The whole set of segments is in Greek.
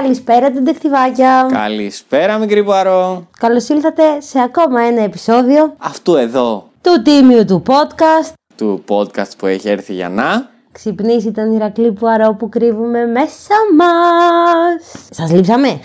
Καλησπέρα, τεντεκτιβάκια. Καλησπέρα, μικρή Πουαρό. Καλώς ήλθατε σε ακόμα ένα επεισόδιο Αυτού εδώ του τίμιου του podcast. του podcast που έχει έρθει για να. Ξυπνήσει τον Ηρακλή Πουαρό που κρύβουμε μέσα μας. Σας λείψαμε.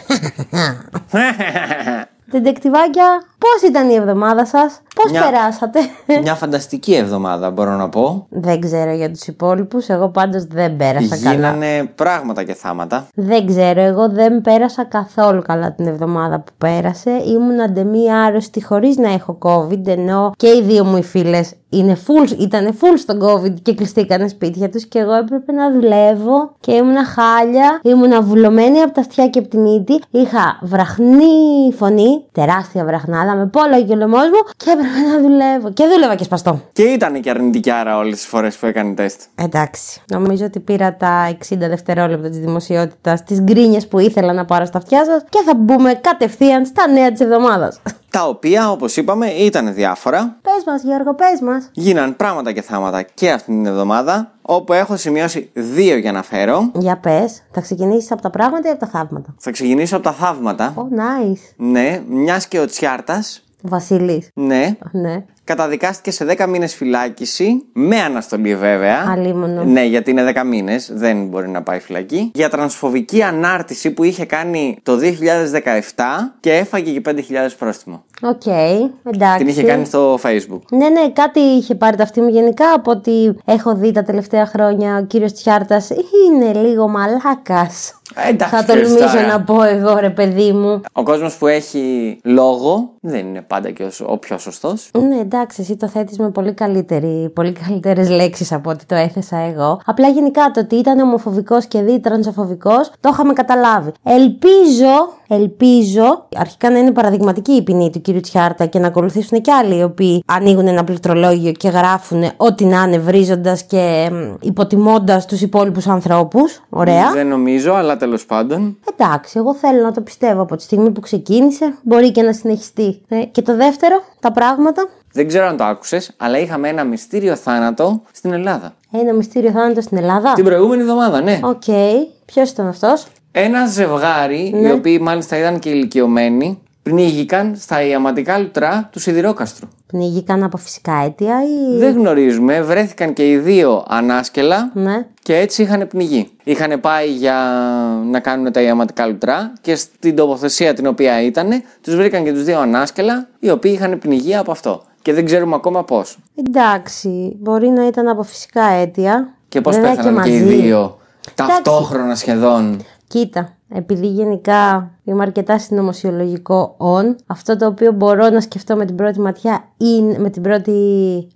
Τεντεκτιβάκια, πώς ήταν η εβδομάδα σας, πώς Μια- περάσατε; Μια φανταστική εβδομάδα, μπορώ να πω. δεν ξέρω για τους υπόλοιπους, εγώ πάντως δεν πέρασα καλά. Γίνανε πράγματα και θάματα. Δεν ξέρω, εγώ δεν πέρασα καθόλου καλά την εβδομάδα που πέρασε. Ήμουν αντεμή άρρωστη χωρίς να έχω COVID, ενώ και οι δύο μου οι φίλες είναι full, ήταν full στο COVID και κλειστήκανε σπίτια τους και εγώ έπρεπε να δουλεύω και ήμουνα χάλια, ήμουνα βουλωμένη από τα αυτιά και από τη μύτη, είχα βραχνή φωνή, τεράστια βραχνάδα με πόλο και ο λαιμός μου και έπρεπε να δουλεύω και δούλευα και σπαστό. Και ήταν και αρνητική άρα όλες τις φορές που έκανε τεστ. Εντάξει. Νομίζω ότι πήρα τα 60 δευτερόλεπτα της δημοσιότητας, τις γκρίνιες που ήθελα να πάρω στα αυτιά σας και θα μπούμε κατευθείαν στα νέα της εβδομάδας. Τα οποία, όπως είπαμε, ήταν διάφορα. Πες μας, Γιώργο, πες μας. Γίναν πράγματα και θάματα και αυτή την εβδομάδα. Όπου έχω σημειώσει δύο για να φέρω. Για πες, θα ξεκινήσεις από τα πράγματα ή από τα θαύματα; Θα ξεκινήσω από τα θαύματα. Oh, nice. Ναι, μιας και ο Τσιάρτας. Βασίλη. Ναι, Ναι. Καταδικάστηκε σε 10 μήνες φυλάκιση. Με αναστολή βέβαια. Αλίμονο. Ναι, γιατί είναι 10 μήνες, δεν μπορεί να πάει φυλακή. Για τρανσφοβική ανάρτηση που είχε κάνει το 2017 και έφαγε και 5.000 πρόστιμο. Οκ, εντάξει. Την είχε κάνει στο Facebook. Ναι, ναι, κάτι είχε πάρει το αυτί μου γενικά από ό,τι έχω δει τα τελευταία χρόνια. Ο κύριος Τσιάρτας είναι λίγο μαλάκας. Ε, εντάξει, Θα ξέρεις τολμήσω τώρα. να πω εγώ, ρε παιδί μου. Ο κόσμος που έχει λόγο δεν είναι πάντα και ο, ο πιο σωστός. Ναι, εντάξει, εσύ το θέτεις με πολύ, καλύτερη, πολύ καλύτερες λέξεις από ό,τι το έθεσα εγώ. Απλά γενικά το ότι ήταν ομοφοβικός και δι τρανσοφοβικός το είχαμε καταλάβει. Ελπίζω, ελπίζω, αρχικά να είναι παραδειγματική η ποινή του κύριου Τσιάρτα και να ακολουθήσουν και άλλοι οι οποίοι ανοίγουν ένα πληκτρολόγιο και γράφουν ό,τι να είναι βρίζοντας και μ, υποτιμώντας τους υπόλοιπους ανθρώπους. Ωραία. Δεν νομίζω, αλλά τέλος πάντων. Εντάξει, εγώ θέλω να το πιστεύω από τη στιγμή που ξεκίνησε. Μπορεί και να συνεχιστεί. Ε, και το δεύτερο, τα πράγματα. Δεν ξέρω αν το άκουσες, αλλά είχαμε ένα μυστήριο θάνατο στην Ελλάδα. Ένα μυστήριο θάνατο στην Ελλάδα; Την προηγούμενη εβδομάδα, ναι. Οκ. Ποιος ήταν αυτός; Ένα ζευγάρι, Ναι. οι οποίοι μάλιστα ήταν και ηλικιωμένοι, πνίγηκαν στα ιαματικά λουτρά του Σιδηρόκαστρου. Πνίγηκαν από φυσικά αίτια ή. Δεν γνωρίζουμε, βρέθηκαν και οι δύο ανάσκελα Ναι. και έτσι είχαν πνιγεί. Είχαν πάει για να κάνουν τα ιαματικά λουτρά και στην τοποθεσία την οποία ήταν, τους βρήκαν και τους δύο ανάσκελα, οι οποίοι είχαν πνιγεί από αυτό. Και δεν ξέρουμε ακόμα πώς. Εντάξει. Μπορεί να ήταν από φυσικά αίτια. Και πώς Βέβαια πέθαναν και, οι μαζί. δύο ταυτόχρονα σχεδόν. Κοίτα, επειδή γενικά είμαι αρκετά συνωμοσιολογικό on, αυτό το οποίο μπορώ να σκεφτώ με την πρώτη ματιά ή με την πρώτη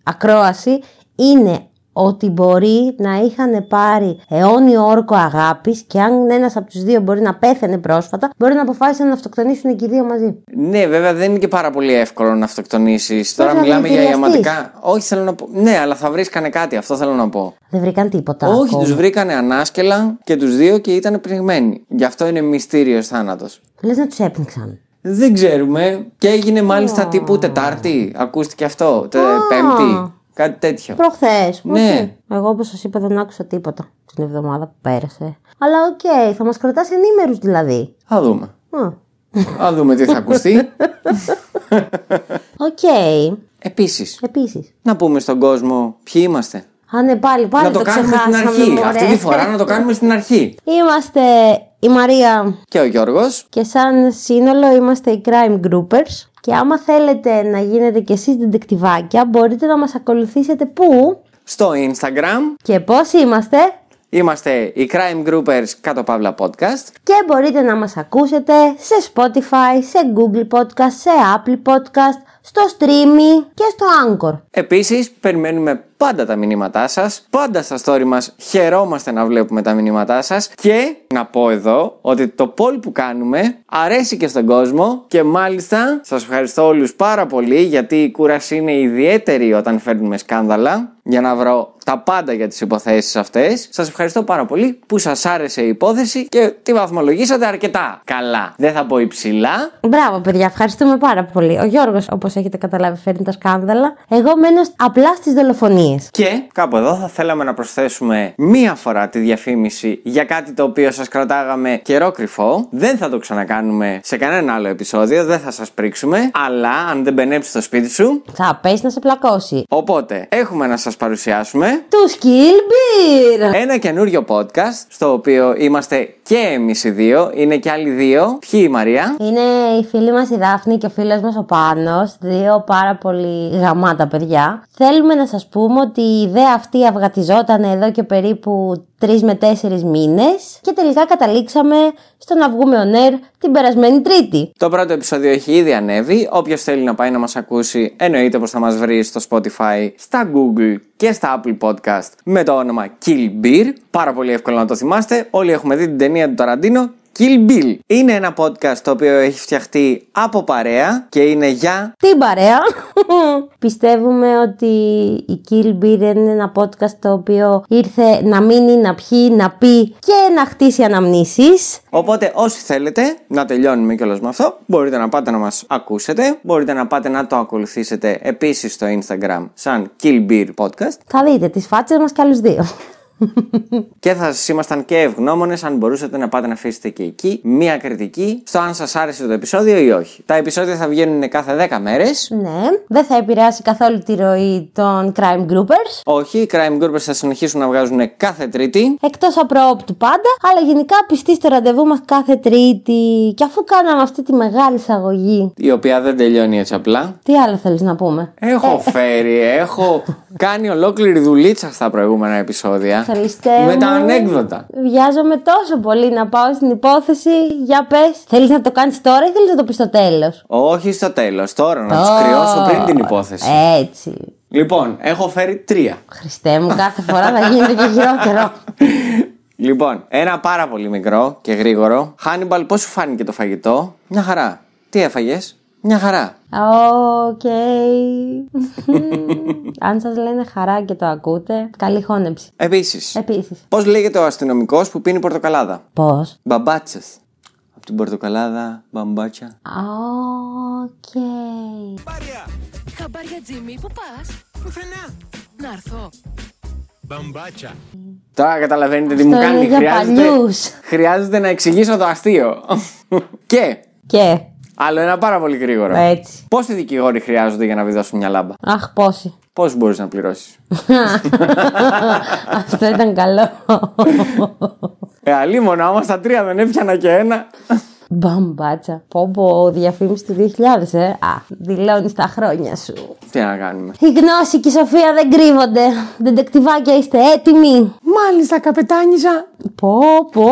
ακρόαση είναι ότι μπορεί να είχαν πάρει αιώνιο όρκο αγάπης και αν ένας από τους δύο μπορεί να πέθανε πρόσφατα, μπορεί να αποφάσισαν να αυτοκτονήσουν και οι δύο μαζί. Ναι, βέβαια δεν είναι και πάρα πολύ εύκολο να αυτοκτονήσεις. Τώρα να μιλάμε για δηλητηριαστείς. ιαματικά. Όχι, θέλω να πω. Ναι, αλλά θα βρίσκανε κάτι, αυτό θέλω να πω. Δεν βρήκαν τίποτα. Όχι, ακόμα. τους βρήκανε ανάσκελα και τους δύο και ήταν πνιγμένοι. Γι' αυτό είναι μυστήριος θάνατος. Λες να τους έπνιξαν. Δεν ξέρουμε. Και έγινε μάλιστα τύπου Τετάρτη. Ακούστηκε αυτό. Τε, πέμπτη. Κάτι τέτοιο. Προχθές. Ναι. Οκ. Εγώ όπως σας είπα δεν άκουσα τίποτα την εβδομάδα που πέρασε. Αλλά οκ, θα μας κρατάς ενήμερους δηλαδή. Θα δούμε. Α. Θα δούμε τι θα ακουστεί. Οκ. Επίσης, Επίσης. να πούμε στον κόσμο ποιοι είμαστε. Α, ναι, πάλι, πάλι να το, το, κάνουμε στην ξεχάσαμε, αρχή. μωρέ. Αυτή τη φορά να το κάνουμε στην αρχή. Είμαστε η Μαρία Και ο Γιώργος και σαν σύνολο είμαστε οι Crime Groupers. Και άμα θέλετε να γίνετε κι εσείς ντετεκτιβάκια, μπορείτε να μας ακολουθήσετε πού; Στο Instagram και πώς είμαστε; Είμαστε οι Crime Groupers κάτω παύλα podcast. Και μπορείτε να μας ακούσετε σε Spotify, σε Google Podcast, σε Apple Podcast, στο Streamy και στο Anchor. Επίσης, περιμένουμε πάντα τα μηνύματά σας. Πάντα στα story μας χαιρόμαστε να βλέπουμε τα μηνύματά σας. Και να πω εδώ ότι το poll που κάνουμε αρέσει και στον κόσμο και μάλιστα σας ευχαριστώ όλους πάρα πολύ γιατί η κούραση είναι ιδιαίτερη όταν φέρνουμε σκάνδαλα για να βρω τα πάντα για τις υποθέσεις αυτές. Σας ευχαριστώ πάρα πολύ που σας άρεσε η υπόθεση και τη βαθμολογήσατε αρκετά καλά. Δεν θα πω υψηλά. Μπράβο, παιδιά, ευχαριστούμε πάρα πολύ. Ο Γιώργος, όπως έχετε καταλάβει, φέρνει τα σκάνδαλα. Εγώ μένω απλά στις δολοφονίες. Και κάπου εδώ θα θέλαμε να προσθέσουμε μία φορά τη διαφήμιση για κάτι το οποίο σας κρατάγαμε καιρό κρυφό. Δεν θα το ξανακάνουμε σε κανένα άλλο επεισόδιο, δεν θα σας πρίξουμε. Αλλά αν δεν μπενέψει στο σπίτι σου, Θα πέσει να σε πλακώσει. οπότε έχουμε να σας παρουσιάσουμε Τους Skill Beer! ένα καινούριο podcast στο οποίο είμαστε και εμείς οι δύο, είναι και άλλοι δύο. Ποιοι η Μαρία; Είναι η φίλη μας η Δάφνη και ο φίλος μας ο Πάνος, δύο πάρα πολύ γαμάτα παιδιά. Θέλουμε να σας πούμε ότι η ιδέα αυτή αυγατιζόταν εδώ και περίπου 3 με 4 μήνες και τελικά καταλήξαμε στο να βγούμε on air την περασμένη Τρίτη. Το πρώτο επεισόδιο έχει ήδη ανέβει. Όποιος θέλει να πάει να μας ακούσει, εννοείται πως θα μας βρει στο Spotify, στα Google και στα Apple Podcast με το όνομα Kill Beer. Πάρα πολύ εύκολο να το θυμάστε. Όλοι έχουμε δει την ταινία του Ταραντίνο. Kill Bill. Είναι ένα podcast το οποίο έχει φτιαχτεί από παρέα και είναι για. Την παρέα. Πιστεύουμε ότι η Kill Beer είναι ένα podcast το οποίο ήρθε να μείνει, να πιει, να πει και να χτίσει αναμνήσεις. Οπότε, όσοι θέλετε να τελειώνουμε κιόλας με αυτό, μπορείτε να πάτε να μας ακούσετε. Μπορείτε να πάτε να το ακολουθήσετε επίσης στο Instagram σαν Kill Beer Podcast. Θα δείτε τις φάτσες μας κι άλλους δύο. Και θα σας ήμασταν και ευγνώμονες αν μπορούσατε να πάτε να αφήσετε και εκεί μία κριτική στο αν σας άρεσε το επεισόδιο ή όχι. Τα επεισόδια θα βγαίνουν κάθε 10 μέρες. ναι, δεν θα επηρεάσει καθόλου τη ροή των crime groupers. Όχι, οι crime groupers θα συνεχίσουν να βγάζουν κάθε Τρίτη. Εκτός απροόπτου πάντα, αλλά γενικά πιστή στο ραντεβού μας κάθε Τρίτη. Και αφού κάναμε αυτή τη μεγάλη εισαγωγή, Η οποία δεν τελειώνει έτσι απλά. τι άλλο θέλεις να πούμε; Έχω φέρει, έχω κάνει ολόκληρη δουλίτσα στα προηγούμενα επεισόδια. Χριστέ Με τα μου. ανέκδοτα. Βιάζομαι τόσο πολύ να πάω στην υπόθεση. Για πες. Θέλεις να το κάνεις τώρα ή θέλεις να το πεις στο τέλος; Όχι στο τέλος, τώρα να τους κρυώσω πριν την υπόθεση. Έτσι. Λοιπόν, έχω φέρει τρία. Χριστέ μου, κάθε φορά θα γίνεται και χειρότερο. Λοιπόν, ένα πάρα πολύ μικρό και γρήγορο. Χάνιμπαλ, πώς σου φάνηκε το φαγητό; Μια χαρά. Τι έφαγες, Μια χαρά. Οκ. Αν σας λένε χαρά και το ακούτε, καλή χώνεψη. Επίσης, Επίσης. πώς λέγεται ο αστυνομικός που πίνει πορτοκαλάδα; Πώς; Μπαμπάτσες. Από την πορτοκαλάδα, μπαμπάτσα. Οκ. Χαμπάρια Τζίμι, πού πας; Πουθενά. Να έρθω. Μπαμπάτσα. Τώρα καταλαβαίνετε τι μου Αυτό είναι κάνει. για Χρειάζεται, παλιούς. χρειάζεται να εξηγήσω το αστείο. και Και; Άλλο ένα πάρα πολύ γρήγορο. Έτσι. Πόσοι δικηγόροι χρειάζονται για να βιδώσουν μια λάμπα; Αχ, πόσοι. Πώς μπορείς να πληρώσεις; Αυτό ήταν καλό. Ε, αλίμονα, άμα στα τρία δεν έπιανα και ένα. Μπαμπάτσα. Πω πω, διαφήμιση του 2000, ε. Α, δηλώνεις τα χρόνια σου. Τι να κάνουμε. Η γνώση και η σοφία δεν κρύβονται. Δεντεκτιβάκια είστε έτοιμοι; Μάλιστα, καπετάνιζα. Πω πω.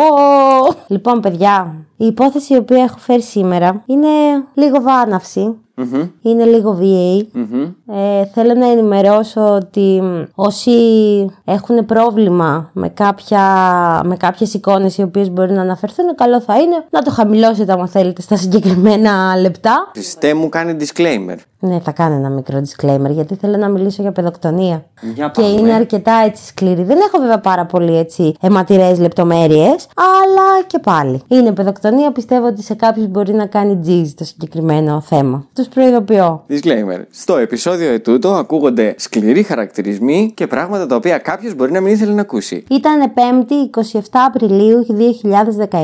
Λοιπόν, παιδιά, η υπόθεση η οποία έχω φέρει σήμερα είναι λίγο βάναυση. Είναι λίγο VA. Ε, θέλω να ενημερώσω ότι μ, όσοι έχουν πρόβλημα με, κάποια, με κάποιες εικόνες οι οποίες μπορεί να αναφερθούν, καλό θα είναι να το χαμηλώσετε άμα θέλετε στα συγκεκριμένα λεπτά. Χριστέ μου κάνει disclaimer. Ναι, θα κάνω ένα μικρό disclaimer γιατί θέλω να μιλήσω για παιδοκτονία. Για και πάμε. είναι αρκετά έτσι σκληρή. Δεν έχω βέβαια πάρα πολύ έτσι αιματηρές λεπτομέρειες, αλλά και πάλι. Είναι παιδοκτονία, πιστεύω ότι σε κάποιους μπορεί να κάνει τζιζ το συγκεκριμένο θέμα. Τους προειδοποιώ. Disclaimer. Στο επεισόδιο ετούτο ακούγονται σκληροί χαρακτηρισμοί και πράγματα τα οποία κάποιος μπορεί να μην ήθελε να ακούσει. Ήταν 5η 27 Απριλίου 2017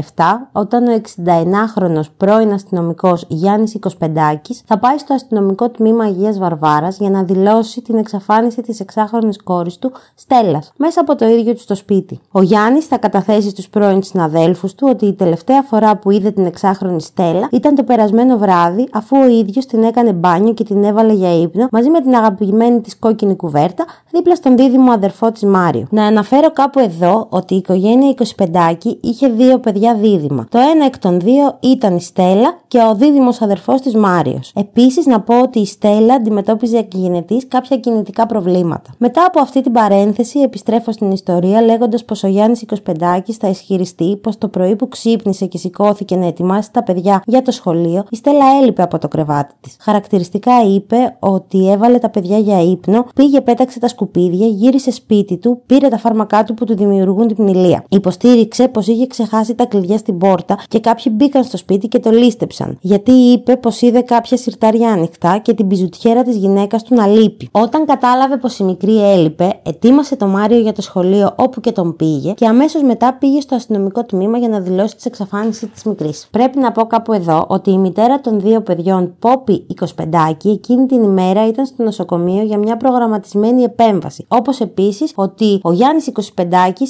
όταν ο 69χρονος πρώην αστυνομικός Γιάννης Οικοσπεντάκης θα πάει στο αστυνομικό τμήμα Αγίας Βαρβάρας για να δηλώσει την εξαφάνιση της εξάχρονης κόρης του Στέλλας μέσα από το ίδιο του στο σπίτι. Ο Γιάννης θα καταθέσει στους πρώην συναδέλφους του ότι η τελευταία φορά που είδε την εξάχρονη Στέλλα ήταν το περασμένο βράδυ αφού ο ίδιος την έκανε μπάνιο και την έβαλε για ύπνο μαζί με την αγαπημένη της κόκκινη κουβέρτα δίπλα στον δίδυμο αδερφό της Μάριο. Να αναφέρω κάπου εδώ ότι η οικογένεια 25 είχε δύο παιδιά δίδυμα. Το ένα εκ των δύο ήταν η Στέλλα και ο δίδυμος αδερφός της Μάριος. Επίσης να πω ότι ότι η Στέλλα αντιμετώπιζε εκγενετή κάποια κινητικά προβλήματα. Μετά από αυτή την παρένθεση, επιστρέφω στην ιστορία λέγοντας πως ο Γιάννης 25 θα ισχυριστεί πως το πρωί που ξύπνησε και σηκώθηκε να ετοιμάσει τα παιδιά για το σχολείο, η Στέλλα έλειπε από το κρεβάτι της. Χαρακτηριστικά είπε ότι έβαλε τα παιδιά για ύπνο, πήγε, πέταξε τα σκουπίδια, γύρισε σπίτι του, πήρε τα φάρμακά του που του δημιουργούν την πνηλία. Υποστήριξε πως είχε ξεχάσει τα κλειδιά στην πόρτα και κάποιοι μπήκαν στο σπίτι και το λίστεψαν. Γιατί είπε πως είδε κάποια σιρτάρια ανοιχτά και την πιζουτιέρα της γυναίκας του να λείπει. Όταν κατάλαβε πως η μικρή έλειπε, ετοίμασε το Μάριο για το σχολείο όπου και τον πήγε και αμέσως μετά πήγε στο αστυνομικό τμήμα για να δηλώσει τη εξαφάνιση της μικρής. Πρέπει να πω κάπου εδώ ότι η μητέρα των δύο παιδιών, Πόπι 25, εκείνη την ημέρα ήταν στο νοσοκομείο για μια προγραμματισμένη επέμβαση. Όπως επίσης ότι ο Γιάννης 25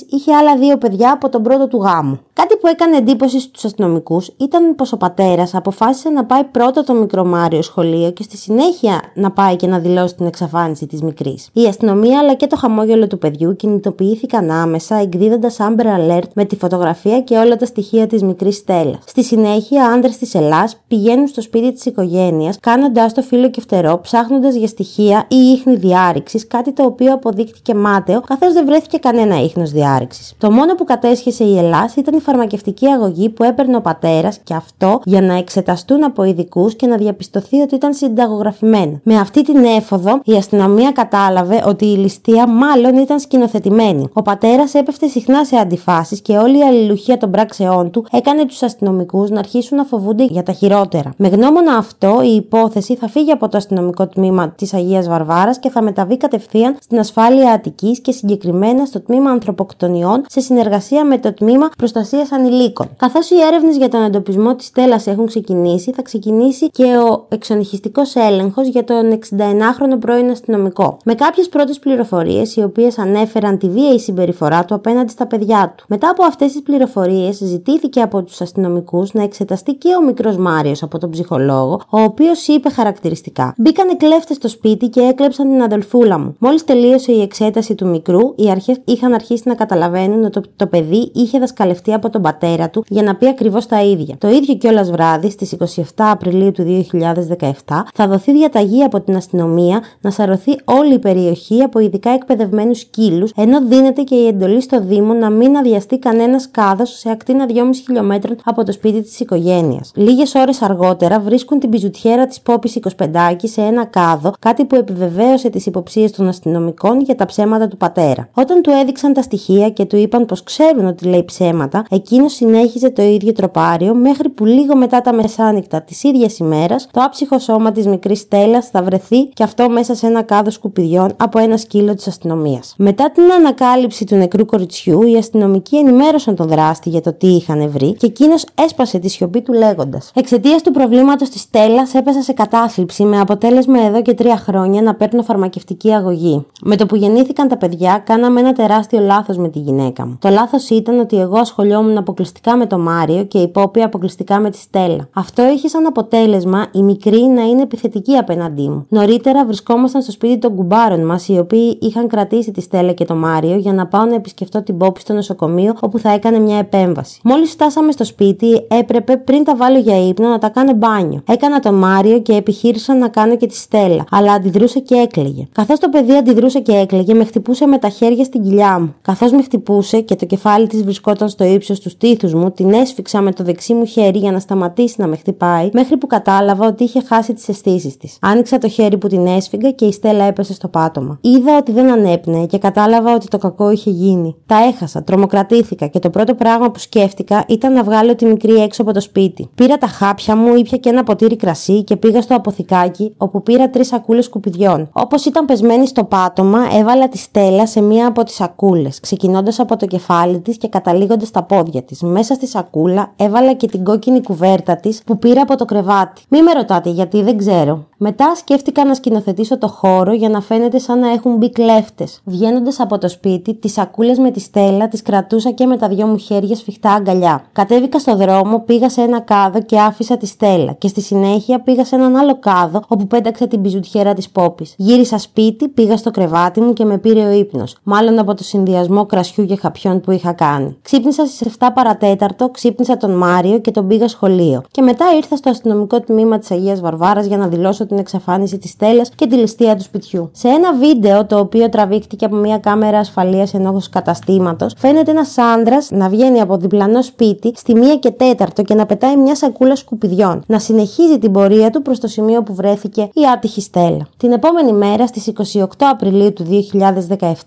είχε άλλα δύο παιδιά από τον πρώτο του γάμο. Κάτι που έκανε εντύπωση στους αστυνομικούς ήταν πως ο πατέρας αποφάσισε να πάει πρώτα το μικρό Μάριο σχολείο και στη συνέχεια να πάει και να δηλώσει την εξαφάνιση της μικρής. Η αστυνομία αλλά και το χαμόγελο του παιδιού κινητοποιήθηκαν άμεσα εκδίδοντας Amber Alert με τη φωτογραφία και όλα τα στοιχεία της μικρής Στέλλας. Στη συνέχεια, άντρες της Ελλάς πηγαίνουν στο σπίτι της οικογένειας, κάνοντάς το φύλλο και φτερό, ψάχνοντας για στοιχεία ή ίχνη διάρρηξης, κάτι το οποίο αποδείχτηκε μάταιο, καθώς δεν βρέθηκε κανένα ίχνος διάρρηξης. Το μόνο που κατέσχεσε η Ελλάς ήταν η φαρμακευτική αγωγή που έπαιρνε ο πατέρας και αυτό για να εξεταστούν από ειδικούς και να διαπιστωθεί ότι ήταν συνταγογραφημένα. Με αυτή την έφοδο, η αστυνομία κατάλαβε ότι η ληστεία μάλλον ήταν σκηνοθετημένη. Ο πατέρας έπεφτε συχνά σε αντιφάσεις και όλη η αλληλουχία των πράξεών του έκανε τους αστυνομικούς να αρχίσουν να φοβούνται για τα χειρότερα. Με γνώμονα αυτό, η υπόθεση θα φύγει από το αστυνομικό τμήμα της Αγίας Βαρβάρας και θα μεταβεί κατευθείαν στην ασφάλεια Αττικής και συγκεκριμένα στο τμήμα ανθρωποκτονιών σε συνεργασία με το τμήμα προστασίας ανηλίκων. Καθώς οι έρευνες για τον εντοπισμό της Στέλλας έχουν ξεκινήσει, θα ξεκινήσει και ο εξονυχιστικός έλεγχος για τον 61χρονο πρώην αστυνομικό. Με κάποιες πρώτες πληροφορίες, οι οποίες ανέφεραν τη βίαιη συμπεριφορά του απέναντι στα παιδιά του. Μετά από αυτές τις πληροφορίες, ζητήθηκε από τους αστυνομικούς να εξεταστεί και ο μικρός Μάριος από τον ψυχολόγο, ο οποίος είπε χαρακτηριστικά: Μπήκανε κλέφτες στο σπίτι και έκλεψαν την αδελφούλα μου. Μόλις τελείωσε η εξέταση του μικρού, οι αρχές είχαν αρχίσει να καταλαβαίνουν ότι το, το παιδί είχε δασκαλευτεί από τον πατέρα του για να πει ακριβώς τα ίδια. Το ίδιο κιόλας βράδυ, στις 27 Απριλίου του 2017, θα δοθεί διαταγή από την αστυνομία να σαρωθεί όλη η περιοχή από ειδικά εκπαιδευμένους σκύλους, ενώ δίνεται και η εντολή στο Δήμο να μην αδειαστεί κανένας κάδος σε ακτίνα 2,5 χιλιόμετρων από το σπίτι της οικογένειας. Λίγες ώρες αργότερα βρίσκουν την πιζουτιέρα της Πόπης 25 σε ένα κάδο, κάτι που επιβεβαίωσε τις υποψίες των αστυνομικών για τα ψέματα του πατέρα. Όταν του έδειξαν τα στοιχεία και του είπαν πως ξέρουν ότι λέει ψέματα, εκείνος συνέχιζε το ίδιο τροπάριο μέχρι που λίγο μετά τα μεσάνυχτα της ίδιας ημέρας το άψυχο σώμα της μικρή Στέλλα θα βρεθεί και αυτό μέσα σε ένα κάδο σκουπιδιών από ένα σκύλο της αστυνομίας. Μετά την ανακάλυψη του νεκρού κοριτσιού, οι αστυνομικοί ενημέρωσαν τον δράστη για το τι είχαν βρει και εκείνος έσπασε τη σιωπή του λέγοντας: Εξαιτίας του προβλήματος της Στέλλας έπεσα σε κατάθλιψη με αποτέλεσμα εδώ και τρία χρόνια να παίρνω φαρμακευτική αγωγή. Με το που γεννήθηκαν τα παιδιά, κάναμε ένα τεράστιο λάθος με τη γυναίκα μου. Το λάθος ήταν ότι εγώ ασχολιόμουν αποκλειστικά με το Μάριο και η Πόπη αποκλειστικά με τη Στέλλα. Αυτό είχε σαν αποτέλεσμα η μικρή να είναι επιθετική απέναντί μου. Νωρίτερα βρισκόμασταν στο σπίτι των κουμπάρων μας, οι οποίοι είχαν κρατήσει τη Στέλλα και το Μάριο για να πάω να επισκεφτώ την Πόπη στο νοσοκομείο όπου θα έκανε μια επέμβαση. Μόλις φτάσαμε στο σπίτι, έπρεπε πριν τα βάλω για ύπνο να τα κάνω μπάνιο. Έκανα το Μάριο και επιχείρησα να κάνω και τη Στέλλα, αλλά αντιδρούσε και έκλαιγε. Καθώς το παιδί αντιδρούσε και έκλαιγε, με χτυπούσε με τα χέρια στην κοιλιά μου. Καθώς με χτυπούσε και το κεφάλι της βρισκόταν στο ύψος τους στήθους μου, την έσφιξα με το δεξί μου χέρι για να σταματήσει να με χτυπάει, μέχρι που κατάλαβα ότι είχε χάσει τις αισθήσεις τη. Άνοιξα το χέρι που την έσφυγα και η Στέλλα έπεσε στο πάτωμα. Είδα ότι δεν ανέπνεε και κατάλαβα ότι το κακό είχε γίνει. Τα έχασα, τρομοκρατήθηκα και το πρώτο πράγμα που σκέφτηκα ήταν να βγάλω τη μικρή έξω από το σπίτι. Πήρα τα χάπια μου, ήπια και ένα ποτήρι κρασί και πήγα στο αποθηκάκι όπου πήρα τρεις σακούλες σκουπιδιών. Όπως ήταν πεσμένη στο πάτωμα, έβαλα τη Στέλλα σε μία από τις σακούλες, ξεκινώντας από το κεφάλι της και καταλήγοντας τα πόδια της. Μέσα στη σακούλα έβαλα και την κόκκινη κουβέρτα της που πήρα από το κρεβάτι. Μη με ρωτάτε γιατί δεν ξέρω. Μετά σκέφτηκα να σκηνοθετήσω το χώρο για να φαίνεται σαν να έχουν μπει κλέφτες. Βγαίνοντας από το σπίτι, τις σακούλες με τη στέλα τις κρατούσα και με τα δυο μου χέρια σφιχτά αγκαλιά. Κατέβηκα στο δρόμο, πήγα σε ένα κάδο και άφησα τη στέλα. Και στη συνέχεια πήγα σε έναν άλλο κάδο όπου πέταξα την πιζουτιέρα της πόπης. Γύρισα σπίτι, πήγα στο κρεβάτι μου και με πήρε ο ύπνος. Μάλλον από το συνδυασμό κρασιού και χαπιών που είχα κάνει. Ξύπνησα στις 7 παρατέταρτο ξύπνησα τον Μάριο και τον πήγα σχολείο. Και μετά ήρθα στο αστυνομικό τμήμα της Αγίας Βαρβάρας για να δηλώσω την εξαφάνιση της Στέλλας και τη ληστεία του σπιτιού. Σε ένα βίντεο το οποίο τραβήχτηκε από μια κάμερα ασφαλείας ενός καταστήματος, φαίνεται ένας άντρας να βγαίνει από διπλανό σπίτι στη 1 και 4 και να πετάει μια σακούλα σκουπιδιών. Να συνεχίζει την πορεία του προς το σημείο που βρέθηκε η άτυχη Στέλλα. Την επόμενη μέρα, στις 28 Απριλίου του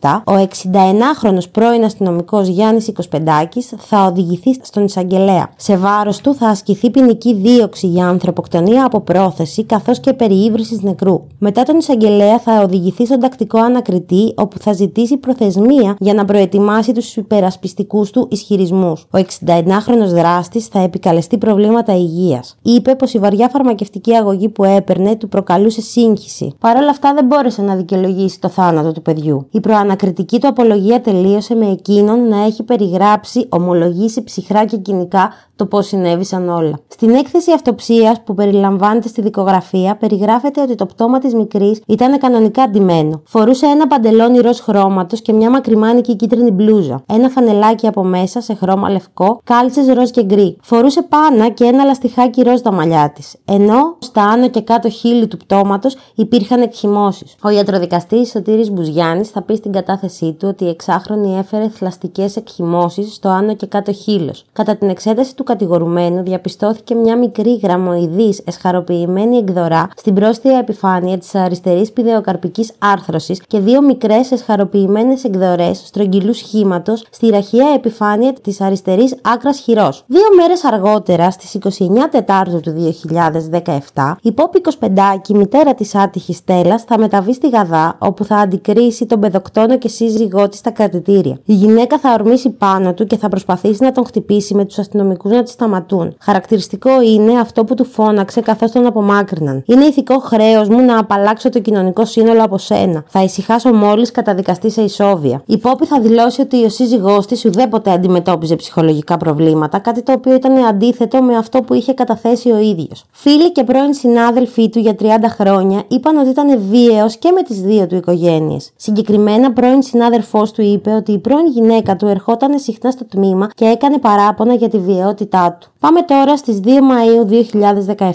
2017, ο 61χρονο πρώην αστυνομικός Γιάννης Οικοσπεντάκης θα οδηγηθεί στον εισαγγελέα. Σε βάρος του θα ασκηθεί ποινική δίωξη για ανθρωποκτονία από πρόθεση καθώς και περιήβρηση νεκρού. Μετά τον εισαγγελέα θα οδηγηθεί στον τακτικό ανακριτή, όπου θα ζητήσει προθεσμία για να προετοιμάσει τους υπερασπιστικούς του ισχυρισμούς. Ο 61χρονο δράστης θα επικαλεστεί προβλήματα υγείας. Είπε πως η βαριά φαρμακευτική αγωγή που έπαιρνε του προκαλούσε σύγχυση. Παρ' όλα αυτά δεν μπόρεσε να δικαιολογήσει το θάνατο του παιδιού. Η προανακριτική του απολογία τελείωσε με εκείνον να έχει περιγράψει, ομολογήσει ψυχρά και κοινικά το πώς συνέβησαν όλα. Στην έκθεση αυτοψίας που περιλαμβάνεται στη δικογραφία περιγράφεται ότι το πτώμα της μικρής ήταν κανονικά ντυμένο. Φορούσε ένα παντελόνι ροζ χρώματος και μια μακριμάνικη κίτρινη μπλούζα. Ένα φανελάκι από μέσα σε χρώμα λευκό, κάλτσες ροζ και γκρι. Φορούσε πάνα και ένα λαστιχάκι ροζ τα μαλλιά της. Ενώ στα άνω και κάτω χείλη του πτώματος υπήρχαν εκχυμώσεις. Ο ιατροδικαστής Σωτήρης Μπουζιάννης θα πει στην κατάθεσή του ότι η εξάχρονη έφερε θλαστικές εκχυμώσεις στο άνω και κάτω χείλος. Κατά την εξέταση του κατηγορουμένου διαπιστώθηκε μια μικρή γραμμοειδής εσχαροποιημένη εκδορά στην πρόστια επιφάνεια της αριστερής πιδεοκαρπικής άρθρωσης και δύο μικρές εσχαροποιημένες εκδορές στρογγυλού σχήματος στη ραχαία επιφάνεια της αριστερής άκρας χειρός. Δύο μέρες αργότερα, στις 29 Τετάρτου του 2017, η Πόπη 25 μητέρα της άτυχης Στέλλας, θα μεταβεί στη Γαδά, όπου θα αντικρίσει τον παιδοκτόνο και σύζυγό της στα κρατητήρια. Η γυναίκα θα ορμήσει πάνω του και θα προσπαθήσει να τον χτυπήσει με τους αστυνομικούς να τη σταματούν. Χαρακτηριστικό είναι αυτό που του φώναξε καθώς τον απομάκρυναν. Είναι ηθικό χρέος μου να απαλλάξω το κοινωνικό σύνολο από σένα. Θα ησυχάσω μόλις καταδικαστεί σε ισόβια. Η Πόπη θα δηλώσει ότι ο σύζυγός της ουδέποτε αντιμετώπιζε ψυχολογικά προβλήματα, κάτι το οποίο ήταν αντίθετο με αυτό που είχε καταθέσει ο ίδιος. Φίλοι και πρώην συνάδελφοί του για 30 χρόνια είπαν ότι ήταν βίαιος και με τις δύο του οικογένειες. Συγκεκριμένα, πρώην συνάδελφός του είπε ότι η πρώην γυναίκα του ερχόταν συχνά στο τμήμα και έκανε παράπονα για τη βιαιότητά του. Πάμε τώρα στις 2 Μαου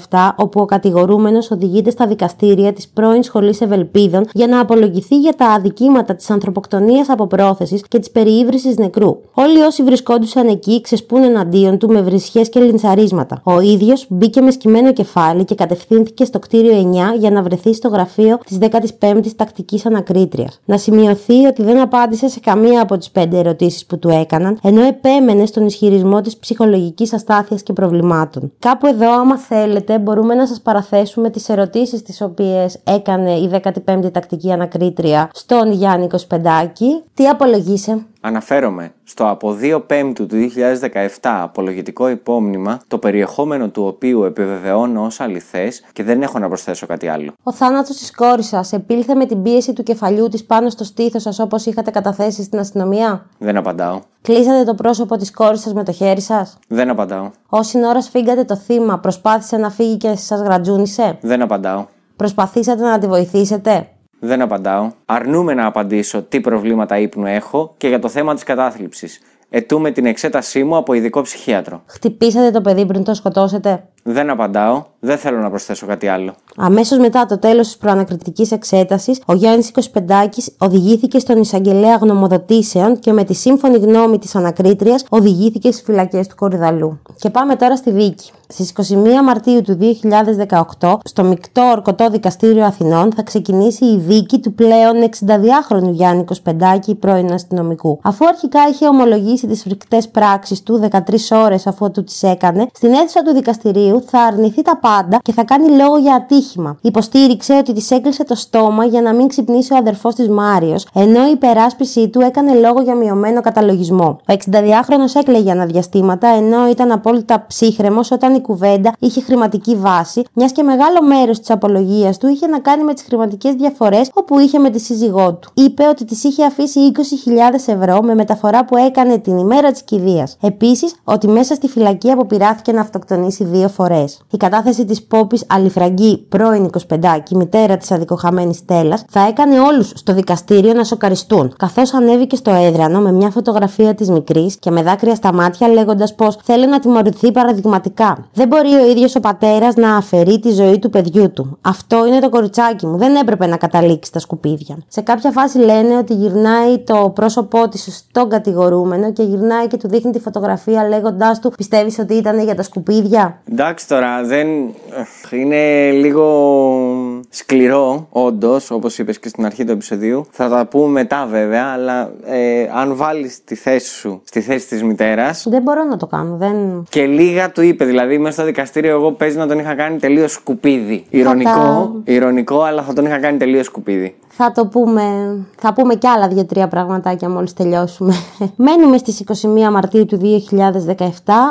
2017, όπου ο κατηγορούμενος οδηγείται στα δικαστήρια της πρώην Σχολής Ευελπίδων για να απολογηθεί για τα αδικήματα της ανθρωποκτονίας από πρόθεσης και της περιήβρηση νεκρού. Όλοι όσοι βρισκόντουσαν εκεί ξεσπούν εναντίον του με βρισχές και λιντσαρίσματα. Ο ίδιος μπήκε με σκυμμένο κεφάλι και κατευθύνθηκε στο κτίριο 9 για να βρεθεί στο γραφείο της 15η τακτικής ανακρίτριας. Να σημειωθεί ότι δεν απάντησε σε καμία από τις πέντε ερωτήσεις που του έκαναν, ενώ επέμενε στον ισχυρισμό της ψυχολογικής αστάθειας και προβλημάτων. Κάπου εδώ, άμα θέλετε, μπορούμε να σας παραθέσουμε τις ερωτήσεις τις οποίες έκανε η 15η τακτική ανακρίτρια στον Γιάννη Κοσπεντάκη. Τι απολογείσαι. Αναφέρομαι στο από 2 Πέμπτου του 2017 απολογητικό υπόμνημα, το περιεχόμενο του οποίου επιβεβαιώνω ως αληθές και δεν έχω να προσθέσω κάτι άλλο. Ο θάνατος της κόρης σας επήλθε με την πίεση του κεφαλιού της πάνω στο στήθος σας όπως είχατε καταθέσει στην αστυνομία; Δεν απαντάω. Κλείσατε το πρόσωπο της κόρης σας με το χέρι σας; Δεν απαντάω. Όση ώρας σφίγγατε το θύμα, προσπάθησε να φύγει και σας γρατζούνισε; Δεν απαντάω. Προσπαθήσατε να τη βοηθήσετε; Δεν απαντάω. Αρνούμε να απαντήσω τι προβλήματα ύπνου έχω και για το θέμα της κατάθλιψης. Ετούμε την εξέτασή μου από ειδικό ψυχίατρο. Χτυπήσατε το παιδί πριν το σκοτώσετε; Δεν απαντάω. Δεν θέλω να προσθέσω κάτι άλλο. Αμέσως μετά το τέλος της προανακριτικής εξέτασης, ο Γιάννης Κοσπεντάκη οδηγήθηκε στον εισαγγελέα γνωμοδοτήσεων και με τη σύμφωνη γνώμη της ανακρίτριας οδηγήθηκε στις φυλακές του Κορυδαλού. Και πάμε τώρα στη δίκη. Στις 21 Μαρτίου του 2018, στο μεικτό ορκωτό δικαστήριο Αθηνών, θα ξεκινήσει η δίκη του πλέον 62χρονου Γιάννη Κοσπεντάκη, πρώην αστυνομικού. Αφού αρχικά είχε ομολογήσει τις φρικτές πράξεις του 13 ώρες αφού του τις έκανε, στην αίθουσα του δικαστηρίου θα αρνηθεί τα πάντα και θα κάνει λόγο για ατύχημα. Υποστήριξε ότι της έκλεισε το στόμα για να μην ξυπνήσει ο αδερφός της Μάριος, ενώ η υπεράσπιση του έκανε λόγο για μειωμένο καταλογισμό. Ο 62χρονο έκλαιγε αναδιαστήματα, ενώ ήταν απόλυτα ψύχρεμος όταν η κουβέντα είχε χρηματική βάση, μιας και μεγάλο μέρος της απολογίας του είχε να κάνει με τις χρηματικές διαφορές όπου είχε με τη σύζυγό του. Είπε ότι της είχε αφήσει 20.000 ευρώ με μεταφορά που έκανε την ημέρα της κηδείας. Επίσης, ότι μέσα στη φυλακή αποπειράθηκε να αυτοκτονήσει δύο φορές. Φορές. Η κατάθεση της Πόπης Αλιφραγκή, πρώην 25 μητέρα της αδικοχαμένης Στέλλας, θα έκανε όλους στο δικαστήριο να σοκαριστούν, καθώς ανέβηκε στο έδρανο με μια φωτογραφία της μικρής και με δάκρυα στα μάτια λέγοντας πως θέλω να τιμωρηθεί παραδειγματικά. Δεν μπορεί ο ίδιος ο πατέρας να αφαιρεί τη ζωή του παιδιού του. Αυτό είναι το κοριτσάκι μου, δεν έπρεπε να καταλήξει στα σκουπίδια. Σε κάποια φάση λένε ότι γυρνάει το πρόσωπό της στον κατηγορούμενο και γυρνάει και του δείχνει τη φωτογραφία λέγοντάς του Πιστεύεις ότι ήταν για τα σκουπίδια. Εντάξει τώρα, δεν. Είναι λίγο σκληρό, όντως, όπως είπες και στην αρχή του επεισοδίου. Θα τα πούμε μετά βέβαια, αλλά ε, αν βάλεις τη θέση σου στη θέση της μητέρα. Δεν μπορώ να το κάνω. Δεν... Και λίγα του είπε, δηλαδή μέσα στο δικαστήριο, εγώ παίζει να τον είχα κάνει τελείως σκουπίδι. Ηρωνικό, ηρωνικό, αλλά θα τον είχα κάνει τελείως σκουπίδι. Θα το πούμε, θα πούμε κι άλλα δύο-τρία πραγματάκια μόλις τελειώσουμε. Μένουμε στις 21 Μαρτίου του 2017,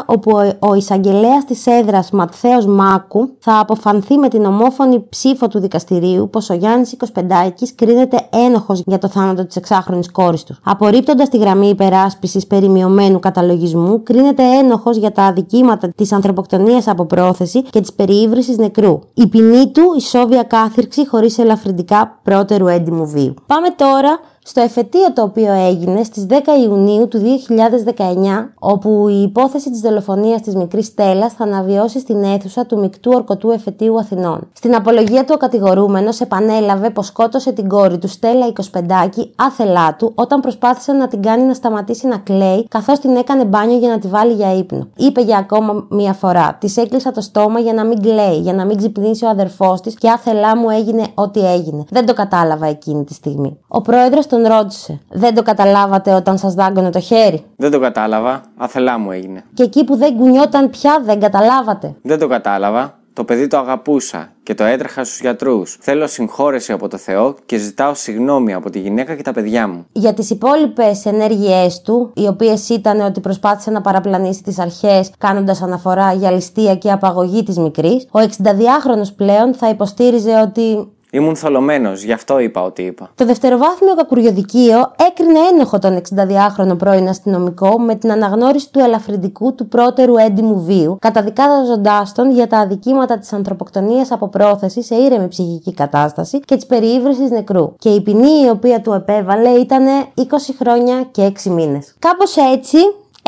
όπου ο, ο εισαγγελέας της έδρας Ματθαίος Μάκου θα αποφανθεί με την ομόφωνη ψήφο του δικαστηρίου πως ο Γιάννης 25 κρίνεται ένοχος για το θάνατο της εξάχρονης κόρης του. Απορρίπτοντας τη γραμμή υπεράσπισης περιμειωμένου καταλογισμού, κρίνεται ένοχος για τα αδικήματα της ανθρωποκτονίας από πρόθεση και της περιήβρησης νεκρού. Η ποινή του ισόβια κάθυρξη χωρίς ελαφρυντικά πρώτερου έντιμου βίου. Πάμε τώρα στο εφετείο το οποίο έγινε στις 10 Ιουνίου του 2019, όπου η υπόθεση της δολοφονίας της μικρής Στέλλας θα αναβιώσει στην αίθουσα του Μικτού Ορκωτού Εφετείου Αθηνών. Στην απολογία του ο κατηγορούμενος επανέλαβε πως σκότωσε την κόρη του Στέλλα 25 άθελά του όταν προσπάθησε να την κάνει να σταματήσει να κλαίει καθώς την έκανε μπάνιο για να τη βάλει για ύπνο. Είπε για ακόμα μία φορά, της έκλεισα το στόμα για να μην κλαίει, για να μην ξυπνήσει ο αδερφός της και άθελά μου έγινε ό,τι έγινε. Δεν το κατάλαβα εκείνη τη στιγμή. Ο πρόεδρος τον ρώτησε. Δεν το καταλάβατε όταν σας δάγκωνε το χέρι; Δεν το κατάλαβα. Αθελά μου έγινε. Και εκεί που δεν κουνιόταν πια δεν καταλάβατε; Δεν το κατάλαβα. Το παιδί το αγαπούσα και το έτρεχα στους γιατρούς. Θέλω συγχώρεση από το Θεό και ζητάω συγγνώμη από τη γυναίκα και τα παιδιά μου. Για τις υπόλοιπες ενέργειές του, οι οποίες ήταν ότι προσπάθησε να παραπλανήσει τις αρχές, κάνοντας αναφορά για ληστεία και απαγωγή της μικρής, ο 62χρονο πλέον θα υποστήριζε ότι Ήμουν θολωμένος, γι' αυτό είπα ότι είπα. Το δευτεροβάθμιο κακουριοδικείο έκρινε ένοχο τον 62χρονο πρώην αστυνομικό με την αναγνώριση του ελαφρυντικού του πρώτερου έντιμου βίου, καταδικάζοντα τον για τα αδικήματα της ανθρωποκτονίας από πρόθεση σε ήρεμη ψυχική κατάσταση και της περιήβρηση νεκρού. Και η ποινή η οποία του επέβαλε ήταν 20 χρόνια και 6 μήνες. Κάπως έτσι,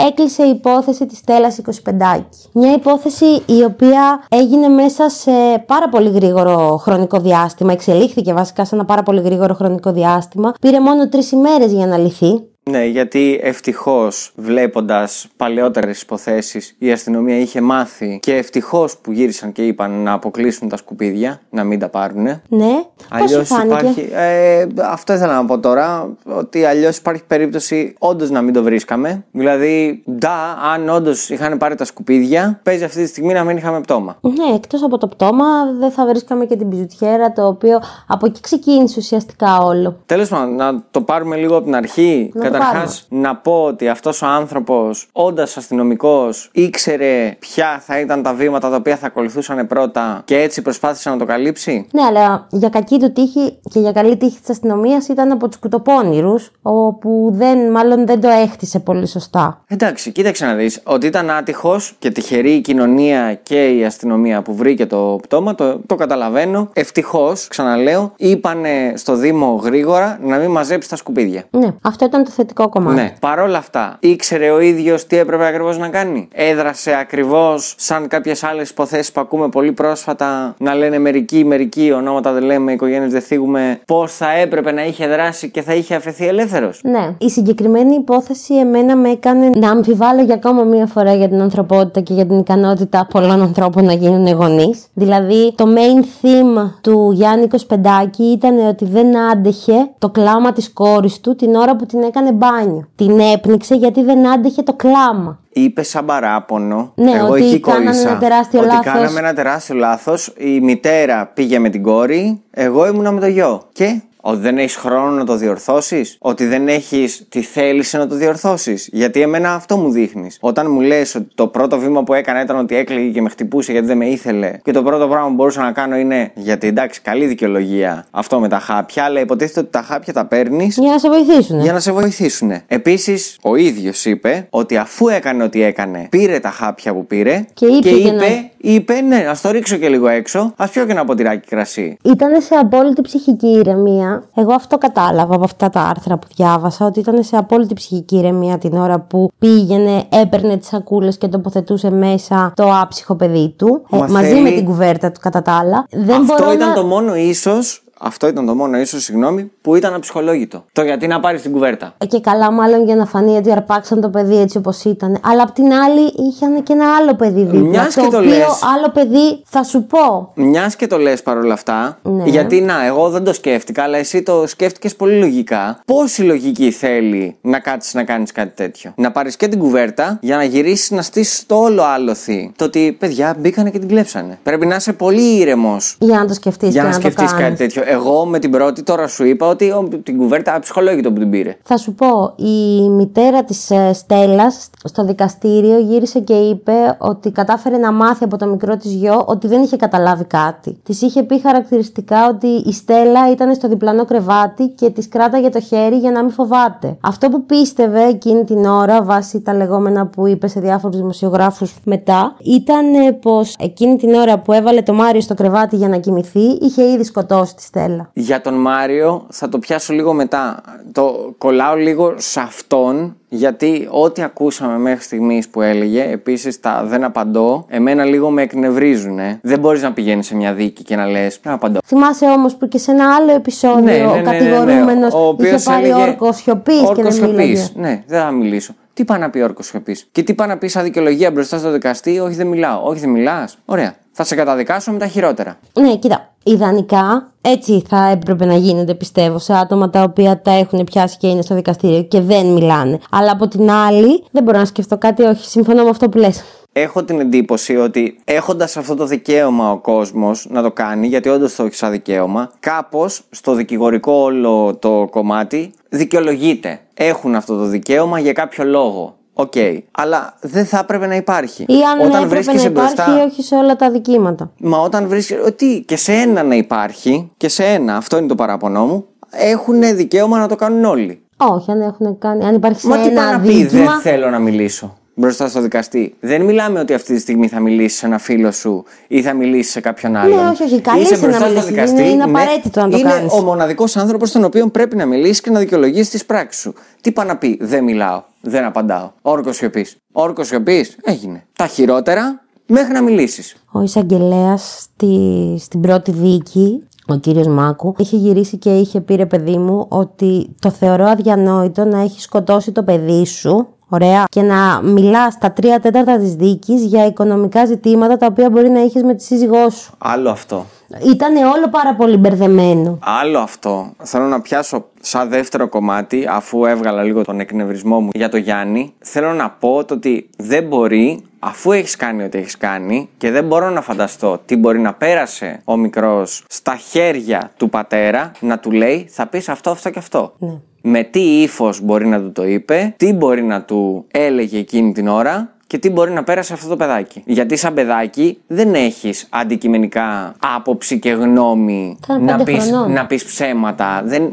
έκλεισε η υπόθεση της Στέλλας 25. Μια υπόθεση η οποία έγινε μέσα σε πάρα πολύ γρήγορο χρονικό διάστημα, εξελίχθηκε βασικά σε ένα πάρα πολύ γρήγορο χρονικό διάστημα. Πήρε μόνο τρεις ημέρες για να λυθεί. Ναι, γιατί ευτυχώς βλέποντας παλαιότερες υποθέσεις η αστυνομία είχε μάθει και ευτυχώς που γύρισαν και είπαν να αποκλείσουν τα σκουπίδια, να μην τα πάρουν. Ναι, Αλλιώς υπάρχει. Ε, αυτό ήθελα να πω τώρα. Ότι αλλιώς υπάρχει περίπτωση όντως να μην το βρίσκαμε. Δηλαδή, ντα, αν όντως είχαν πάρει τα σκουπίδια, παίζει αυτή τη στιγμή να μην είχαμε πτώμα. Ναι, εκτός από το πτώμα δεν θα βρίσκαμε και την πιζουτιέρα, το οποίο από εκεί ξεκίνησε ουσιαστικά όλο. Τέλος πάντων, να το πάρουμε λίγο από την αρχή. Να το Καταρχάς, να πω ότι αυτός ο άνθρωπος, όντας αστυνομικός, ήξερε ποια θα ήταν τα βήματα τα οποία θα ακολουθούσαν πρώτα και έτσι προσπάθησε να το καλύψει; Ναι, αλλά για κακή του τύχη και για καλή τύχη της αστυνομίας ήταν από τους κουτοπώνηρου, όπου δεν, μάλλον δεν το έχτισε πολύ σωστά. Εντάξει, κοίταξε να δεις ότι ήταν άτυχος και τυχερή η κοινωνία και η αστυνομία που βρήκε το πτώμα, το, το καταλαβαίνω. Ευτυχώς, ξαναλέω, είπανε στο Δήμο γρήγορα να μην μαζέψει τα σκουπίδια. Ναι, αυτό ήταν το θετικό κομμάτι. Ναι. Παρ' όλα αυτά, ήξερε ο ίδιος τι έπρεπε ακριβώς να κάνει. Έδρασε ακριβώς σαν κάποιες άλλες υποθέσεις που ακούμε πολύ πρόσφατα να λένε μερικοί, μερικοί, ονόματα δεν λέμε, οικογένειες δεν θίγουμε, πώς θα έπρεπε να είχε δράσει και θα είχε αφαιθεί ελεύθερος. Ναι. Η συγκεκριμένη υπόθεση εμένα με έκανε να αμφιβάλλω για ακόμα μία φορά για την ανθρωπότητα και για την ικανότητα πολλών ανθρώπων να γίνουν γονείς. Δηλαδή, το main theme του Γιάννη Κοσπεντάκη ήταν ότι δεν άντεχε το κλάμα της κόρης του την ώρα που την έκανε μπάνιο. Την έπνιξε γιατί δεν άντεχε το κλάμα. Είπε σαν παράπονο. Ναι, εγώ ότι εκεί κάναμε κόλλησα. ένα τεράστιο ότι λάθος. κάναμε ένα τεράστιο λάθος. Η μητέρα πήγε με την κόρη, εγώ ήμουνα με το γιο. Και ότι δεν έχεις χρόνο να το διορθώσεις, ότι δεν έχεις τη θέληση να το διορθώσεις; Γιατί εμένα αυτό μου δείχνεις. Όταν μου λες ότι το πρώτο βήμα που έκανα ήταν ότι έκλαιγε και με χτυπούσε γιατί δεν με ήθελε, και το πρώτο πράγμα που μπορούσα να κάνω είναι γιατί εντάξει, καλή δικαιολογία αυτό με τα χάπια, αλλά υποτίθεται ότι τα χάπια τα παίρνεις Για να σε βοηθήσουν. για να σε βοηθήσουν. Επίσης, ο ίδιος είπε ότι αφού έκανε ό,τι έκανε, πήρε τα χάπια που πήρε Και είπε και να- είπε ναι, ας το ρίξω και λίγο έξω, ας πιω και ένα ποτηράκι κρασί. Ήταν σε απόλυτη ψυχική ηρεμία. Εγώ αυτό κατάλαβα από αυτά τα άρθρα που διάβασα, ότι ήταν σε απόλυτη ψυχική ηρεμία την ώρα που πήγαινε, έπαιρνε τις σακούλες και τοποθετούσε μέσα το άψυχο παιδί του. ε, Μα μαζί θέλει- με την κουβέρτα του κατά τα άλλα. Δεν Αυτό μπορώ ήταν να... το μόνο ίσως. Αυτό ήταν το μόνο ίσως, συγγνώμη, που ήταν αψυχολόγητο. Το γιατί να πάρεις την κουβέρτα. Ε, Και καλά, μάλλον για να φανεί ότι αρπάξαν το παιδί έτσι όπως ήταν. Αλλά απ' την άλλη είχαν και ένα άλλο παιδί δίπλα. Μιας και το οποίο λες. άλλο παιδί θα σου πω. Μιας και το λες παρόλα αυτά, Ναι. γιατί να, εγώ δεν το σκέφτηκα, αλλά εσύ το σκέφτηκες πολύ λογικά. Πόση λογική θέλει να κάτσεις να κάνεις κάτι τέτοιο; Να πάρεις και την κουβέρτα για να γυρίσεις να στήσεις το όλο άλοθη. Το ότι παιδιά μπήκανε και την κλέψανε. Πρέπει να είσαι πολύ ήρεμος Για να το σκεφτείς και για να να το σκεφτείς κάνεις. κάτι τέτοιο. Εγώ με την πρώτη τώρα σου είπα ότι ο, την κουβέρτα ψυχολόγητο που την πήρε. Θα σου πω, η μητέρα της ε, Στέλλας στο δικαστήριο γύρισε και είπε ότι κατάφερε να μάθει από το μικρό της γιο ότι δεν είχε καταλάβει κάτι. Της είχε πει χαρακτηριστικά ότι η Στέλλα ήταν στο διπλανό κρεβάτι και της κράταγε το χέρι για να μην φοβάται. Αυτό που πίστευε εκείνη την ώρα, βάσει τα λεγόμενα που είπε σε διάφορους δημοσιογράφους μετά, ήταν ε, πως εκείνη την ώρα που έβαλε το Μάριο στο κρεβάτι για να κοιμηθεί, είχε ήδη σκοτώσει τη Στέλλα. Για τον Μάριο θα το πιάσω λίγο μετά. Το κολλάω λίγο σε αυτόν γιατί ό,τι ακούσαμε μέχρι στιγμής που έλεγε, επίσης τα δεν απαντώ, εμένα λίγο με εκνευρίζουν. Δεν μπορείς να πηγαίνεις σε μια δίκη και να λες δεν απαντώ. Θυμάσαι όμως που και σε ένα άλλο επεισόδιο Ναι, ναι, ναι, ο ναι, ναι. κατηγορούμενος Ο είχε οποίος πάρει έλεγε- όρκο σιωπής και Όρκο δεν σιωπής. μίλαγε. Ναι, δεν θα μιλήσω. Τι πάει να πει όρκο σιωπής; Και τι πάει να πεις σαν δικαιολογία μπροστά στο δικαστή, Όχι, δεν μιλάω. Όχι, δεν μιλάς. Ωραία. Θα σε καταδικάσω με τα χειρότερα. Ναι, κοίτα, ιδανικά έτσι θα έπρεπε να γίνεται πιστεύω σε άτομα τα οποία τα έχουν πιάσει και είναι στο δικαστήριο και δεν μιλάνε. Αλλά από την άλλη δεν μπορώ να σκεφτώ κάτι, όχι, συμφωνώ με αυτό που λες. Έχω την εντύπωση ότι έχοντας αυτό το δικαίωμα ο κόσμος να το κάνει, γιατί όντως το έχει σαν δικαίωμα, κάπως στο δικηγορικό όλο το κομμάτι δικαιολογείται. Έχουν αυτό το δικαίωμα για κάποιο λόγο. Οκ. Αλλά δεν θα έπρεπε να υπάρχει. Ή αν όταν έπρεπε να βρίσκεσαι υπάρχει μπροστά. όχι σε όλα τα δικήματα. Μα όταν βρίσκεσαι. Ότι και σε ένα να υπάρχει, και σε ένα, αυτό είναι το παράπονό μου, έχουν δικαίωμα να το κάνουν όλοι. Όχι, αν έχουν κάνει, αν υπάρχει σε Μα τι ένα πάει να πει, δίκημα. δεν θέλω να μιλήσω μπροστά στο δικαστή. Δεν μιλάμε ότι αυτή τη στιγμή θα μιλήσεις σε ένα φίλο σου ή θα μιλήσεις σε κάποιον άλλον. όχι, όχι, καλείσαι Είσαι μπροστά να στο μιλήσεις. δικαστή. Είναι- είναι απαραίτητο να το είναι κάνεις. ο μοναδικός άνθρωπος τον οποίο πρέπει να μιλήσεις και να δικαιολογήσεις τις πράξεις σου. Τι πάει να πει, Δεν μιλάω, δεν απαντάω. Όρκος σιωπής. Όρκος σιωπής έγινε. Τα χειρότερα μέχρι να μιλήσεις. Ο εισαγγελέας στη, στην πρώτη δίκη, ο κύριος Μάκου, είχε γυρίσει και είχε πει ρε παιδί μου ότι το θεωρώ αδιανόητο να έχεις σκοτώσει το παιδί σου. Ωραία. Και να μιλά στα τρία τέταρτα της δίκη για οικονομικά ζητήματα τα οποία μπορεί να είχες με τη σύζυγό σου. Άλλο αυτό. Ήταν όλο πάρα πολύ μπερδεμένο. Άλλο αυτό. Θέλω να πιάσω σαν δεύτερο κομμάτι, αφού έβγαλα λίγο τον εκνευρισμό μου για το Γιάννη. Θέλω να πω το ότι δεν μπορεί, αφού έχεις κάνει ό,τι έχεις κάνει, και δεν μπορώ να φανταστώ τι μπορεί να πέρασε ο μικρός στα χέρια του πατέρα να του λέει θα πεις αυτό, αυτό και αυτό. Με τι ύφος μπορεί να του το είπε, τι μπορεί να του έλεγε εκείνη την ώρα και τι μπορεί να πέρασε αυτό το παιδάκι. Γιατί σαν παιδάκι δεν έχεις αντικειμενικά άποψη και γνώμη Ήταν να πέντε πεις, χρονών. να πεις ψέματα. Δεν,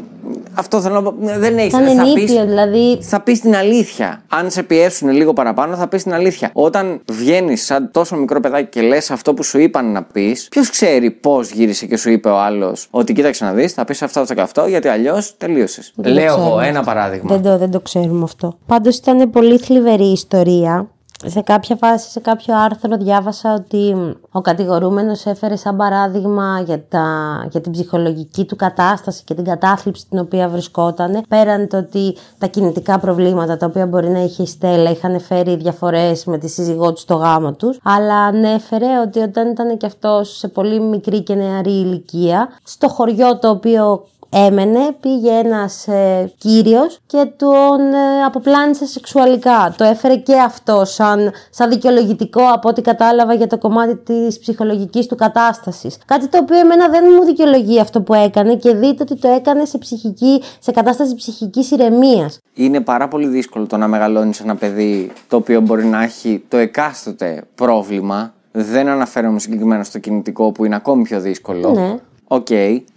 αυτό θέλω να πω. Δεν έχεις. Ήταν θα ενήπιο, πεις, δηλαδή. θα πεις την αλήθεια. Αν σε πιέσουν λίγο παραπάνω, θα πεις την αλήθεια. Όταν βγαίνεις σαν τόσο μικρό παιδάκι και λες αυτό που σου είπαν να πεις, ποιος ξέρει πώς γύρισε και σου είπε ο άλλος ότι κοίταξε να δεις, θα πεις αυτό, αυτό και αυτό, γιατί αλλιώς τελείωσες. Δεν το Λέω εγώ ξέρουμε ένα αυτό. παράδειγμα. Δεν το, δεν το ξέρουμε αυτό. Πάντως ήταν πολύ θλιβερή η ιστορία. Σε κάποια φάση, σε κάποιο άρθρο διάβασα ότι μ, ο κατηγορούμενος έφερε σαν παράδειγμα για, τα, για την ψυχολογική του κατάσταση και την κατάθλιψη στην οποία βρισκόταν. Πέραν το ότι τα κινητικά προβλήματα τα οποία μπορεί να είχε η Στέλλα είχαν φέρει διαφορές με τη σύζυγό του στο γάμο τους. Αλλά ανέφερε ότι όταν ήταν και αυτός σε πολύ μικρή και νεαρή ηλικία, στο χωριό το οποίο έμενε, πήγε ένας ε, κύριος και τον ε, αποπλάνησε σεξουαλικά. Το έφερε και αυτό σαν, σαν δικαιολογητικό από ό,τι κατάλαβα για το κομμάτι της ψυχολογικής του κατάστασης. Κάτι το οποίο εμένα δεν μου δικαιολογεί αυτό που έκανε και δείτε ότι το έκανε σε, ψυχική, σε κατάσταση ψυχικής ηρεμίας. Είναι πάρα πολύ δύσκολο το να μεγαλώνεις ένα παιδί το οποίο μπορεί να έχει το εκάστοτε πρόβλημα. Δεν αναφέρομαι συγκεκριμένα στο κινητικό που είναι ακόμη πιο δύσκολο. Ναι. Οκ.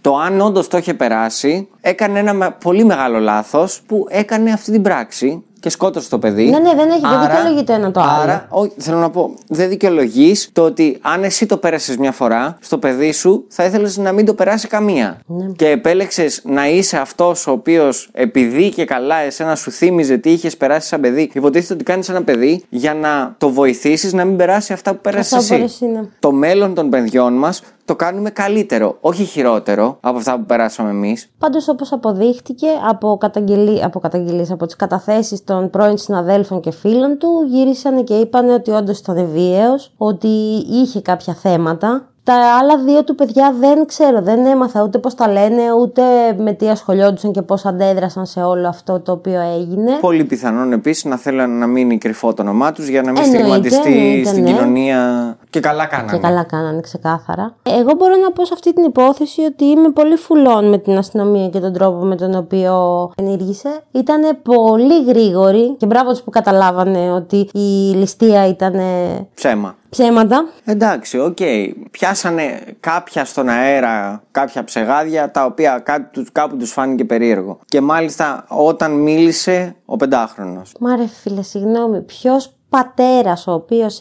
Το αν όντως το είχε περάσει, έκανε ένα με- πολύ μεγάλο λάθος που έκανε αυτή την πράξη. και σκότωσε το παιδί. Ναι, ναι, δεν έχει- δεν δικαιολογεί το ένα το άλλο. Άρα, όχι, θέλω να πω, δεν δικαιολογείς το ότι αν εσύ το πέρασες μια φορά, στο παιδί σου θα ήθελες να μην το περάσει καμία. Ναι. Και επέλεξες να είσαι αυτός ο οποίος, επειδή και καλά εσένα σου θύμιζε τι είχες περάσει σαν παιδί, υποτίθεται ότι κάνεις ένα παιδί για να το βοηθήσεις να μην περάσει αυτά που πέρασες Αυτά που εσύ. πέρασες, ναι. Το μέλλον των παιδιών μας το κάνουμε καλύτερο, όχι χειρότερο από αυτά που περάσαμε εμείς. Πάντως όπως αποδείχτηκε από, καταγγελί, από καταγγελίες, από τις καταθέσεις των πρώην συναδέλφων και φίλων του γύρισαν και είπαν ότι όντως ήταν βίαιος, ότι είχε κάποια θέματα. Τα άλλα δύο του παιδιά δεν ξέρω, δεν έμαθα ούτε πώς τα λένε, ούτε με τι ασχολιόντουσαν και πώς αντέδρασαν σε όλο αυτό το οποίο έγινε. Πολύ πιθανόν επίσης να θέλουν να μείνει κρυφό το όνομά τους για να μην Εννοείται, στιγματιστεί εννοείται, στην ναι. κοινωνία. Και καλά κάνανε. Και καλά κάνανε ξεκάθαρα. Εγώ μπορώ να πω σε αυτή την υπόθεση ότι είμαι πολύ full on με την αστυνομία και τον τρόπο με τον οποίο ενήργησε. Ήταν πολύ γρήγορη και μπράβο τους που καταλάβανε ότι η ληστεία ήταν Ψέμα. ψέματα. Εντάξει, οκ. Πιάσανε κάποια στον αέρα, κάποια ψεγάδια, τα οποία κάτι τους, κάπου τους φάνηκε περίεργο. Και μάλιστα όταν μίλησε ο πεντάχρονος. Μα ρε φίλε, συγγνώμη, ποιος πατέρας ο οποίος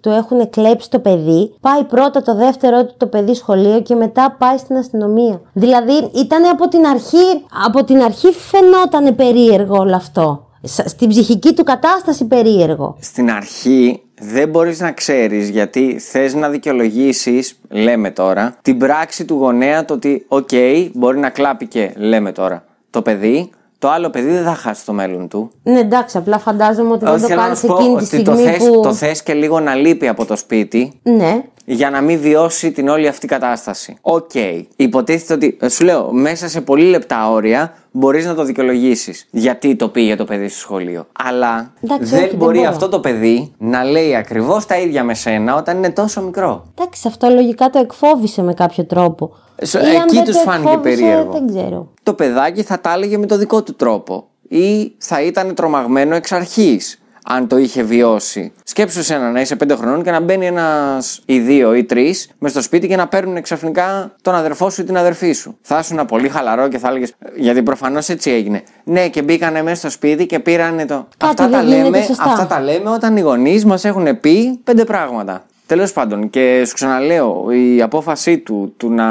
του έχουν κλέψει το παιδί, πάει πρώτα το δεύτερο του το παιδί σχολείο και μετά πάει στην αστυνομία. Δηλαδή ήταν από την αρχή, από την αρχή φαινόταν περίεργο όλο αυτό. Σ- Στην ψυχική του κατάσταση περίεργο. Στην αρχή δεν μπορείς να ξέρεις γιατί θες να δικαιολογήσεις, λέμε τώρα, την πράξη του γονέα το ότι οκ, μπορεί να κλάπει και λέμε τώρα το παιδί, το άλλο παιδί δεν θα χάσει το μέλλον του. Ναι, εντάξει, απλά φαντάζομαι ότι δεν Όχι, το θέλω να κάνεις σου πω εκείνη τη ότι το στιγμή θες, που. το θες και λίγο να λείπει από το σπίτι Ναι, για να μην βιώσει την όλη αυτή κατάσταση. Οκ. Υποτίθεται ότι, ε, σου λέω, μέσα σε πολύ λεπτά όρια μπορείς να το δικαιολογήσεις. Γιατί το πήγε το παιδί στο σχολείο. Αλλά Εντάξει, δεν όχι, δεν μπορεί μπορώ. αυτό το παιδί να λέει ακριβώς τα ίδια με σένα όταν είναι τόσο μικρό. εντάξει, αυτό λογικά το εκφόβησε με κάποιο τρόπο. Σο- Ή αν εκεί δεν τους το φάνηκε εκφόβησε, περίεργο. Δεν ξέρω. Το παιδάκι θα τα έλεγε με το δικό του τρόπο. Ή θα ήταν τρομαγμένο εξ αρχής. Αν το είχε βιώσει. Σκέψου σένα να είσαι πέντε χρονών και να μπαίνει ένας ή δύο ή τρεις μες στο σπίτι και να παίρνουν ξαφνικά τον αδερφό σου ή την αδερφή σου. Θα ήσουν πολύ χαλαρό και θα έλεγες. Γιατί προφανώς έτσι έγινε. Ναι, και μπήκανε μέσα στο σπίτι και πήρανε το. αυτά, τα δεν γίνεται λέμε, σωστά. αυτά τα λέμε όταν οι γονείς μας έχουν πει πέντε πράγματα. Τέλος πάντων, και σου ξαναλέω, η απόφασή του του να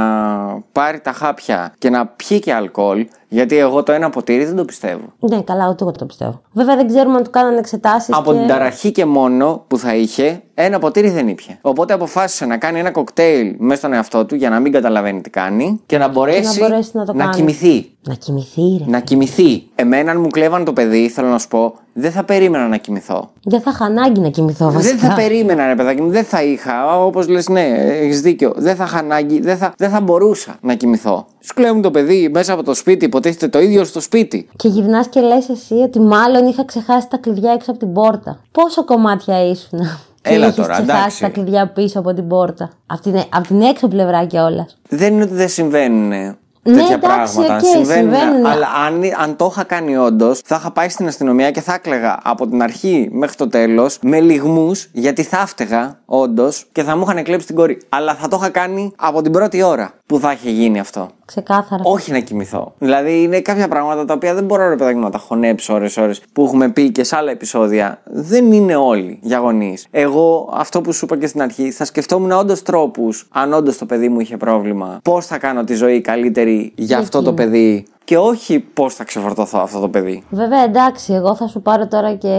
πάρει τα χάπια και να πιει και αλκοόλ, γιατί εγώ το ένα ποτήρι δεν το πιστεύω. Ναι, καλά, ούτε εγώ το πιστεύω. Βέβαια δεν ξέρουμε αν του κάνανε εξετάσεις. Από και... την ταραχή και μόνο που θα είχε, ένα ποτήρι δεν ήπια. Οπότε αποφάσισε να κάνει ένα κοκτέιλ μέσα στον εαυτό του για να μην καταλαβαίνει τι κάνει και να μπορέσει, μπορέσει να το κάνει. κοιμηθεί. Να κοιμηθεί, ρε. Να κοιμηθεί. Εμένα, αν μου κλέβαν το παιδί, θέλω να σου πω, δεν θα περίμενα να κοιμηθώ. Δεν θα είχα ανάγκη να κοιμηθώ βασικά. Δεν θα περίμενα, ρε παιδάκι μου, δεν θα είχα. Όπως λες, ναι, έχεις δίκιο. Δεν θα είχα ανάγκη, δεν θα, δεν θα μπορούσα να κοιμηθώ. Σου κλέβουν το παιδί μέσα από το σπίτι, υποτίθεται το ίδιο στο σπίτι. Και γυρνάς και λες εσύ ότι μάλλον είχα ξεχάσει τα κλειδιά έξω από την πόρτα. Πόσο κομμάτια ήσουν. Και Έλα είχες τώρα, ξεχάσει εντάξει. τα κλειδιά πίσω από την πόρτα. Από την, απ' την έξω πλευρά κιόλας. Δεν είναι ότι δεν συμβαίνουν Ναι, τέτοια εντάξει, πράγματα. οκ, συμβαίνουν. συμβαίνουν. Αλλά αν, αν το είχα κάνει όντως, θα είχα πάει στην αστυνομία και θα έκλεγα από την αρχή μέχρι το τέλος με λιγμούς, γιατί θα έφταιγα όντως και θα μου είχαν κλέψει την κόρη. Αλλά θα το είχα κάνει από την πρώτη ώρα που θα είχε γίνει αυτό. Ξεκάθαρα. Όχι να κοιμηθώ. Δηλαδή είναι κάποια πράγματα τα οποία δεν μπορώ ρε παιδάκι μου, να τα χωνέψω ώρες-ώρες που έχουμε πει και σε άλλα επεισόδια. Δεν είναι όλοι για γονείς. Εγώ αυτό που σου είπα και στην αρχή θα σκεφτόμουν όντως τρόπους, αν όντως το παιδί μου είχε πρόβλημα, πώς θα κάνω τη ζωή καλύτερη για αυτό το εκείνο. παιδί και όχι πώς θα ξεφορτωθώ αυτό το παιδί. Βέβαια, εντάξει, εγώ θα σου πάρω τώρα και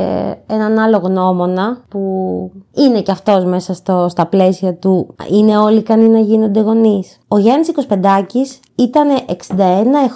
έναν άλλο γνώμονα που είναι και αυτός μέσα στο, στα πλαίσια του είναι όλοι ικανοί να γίνονται γονείς. Ο Γιάννης 25 ήταν 61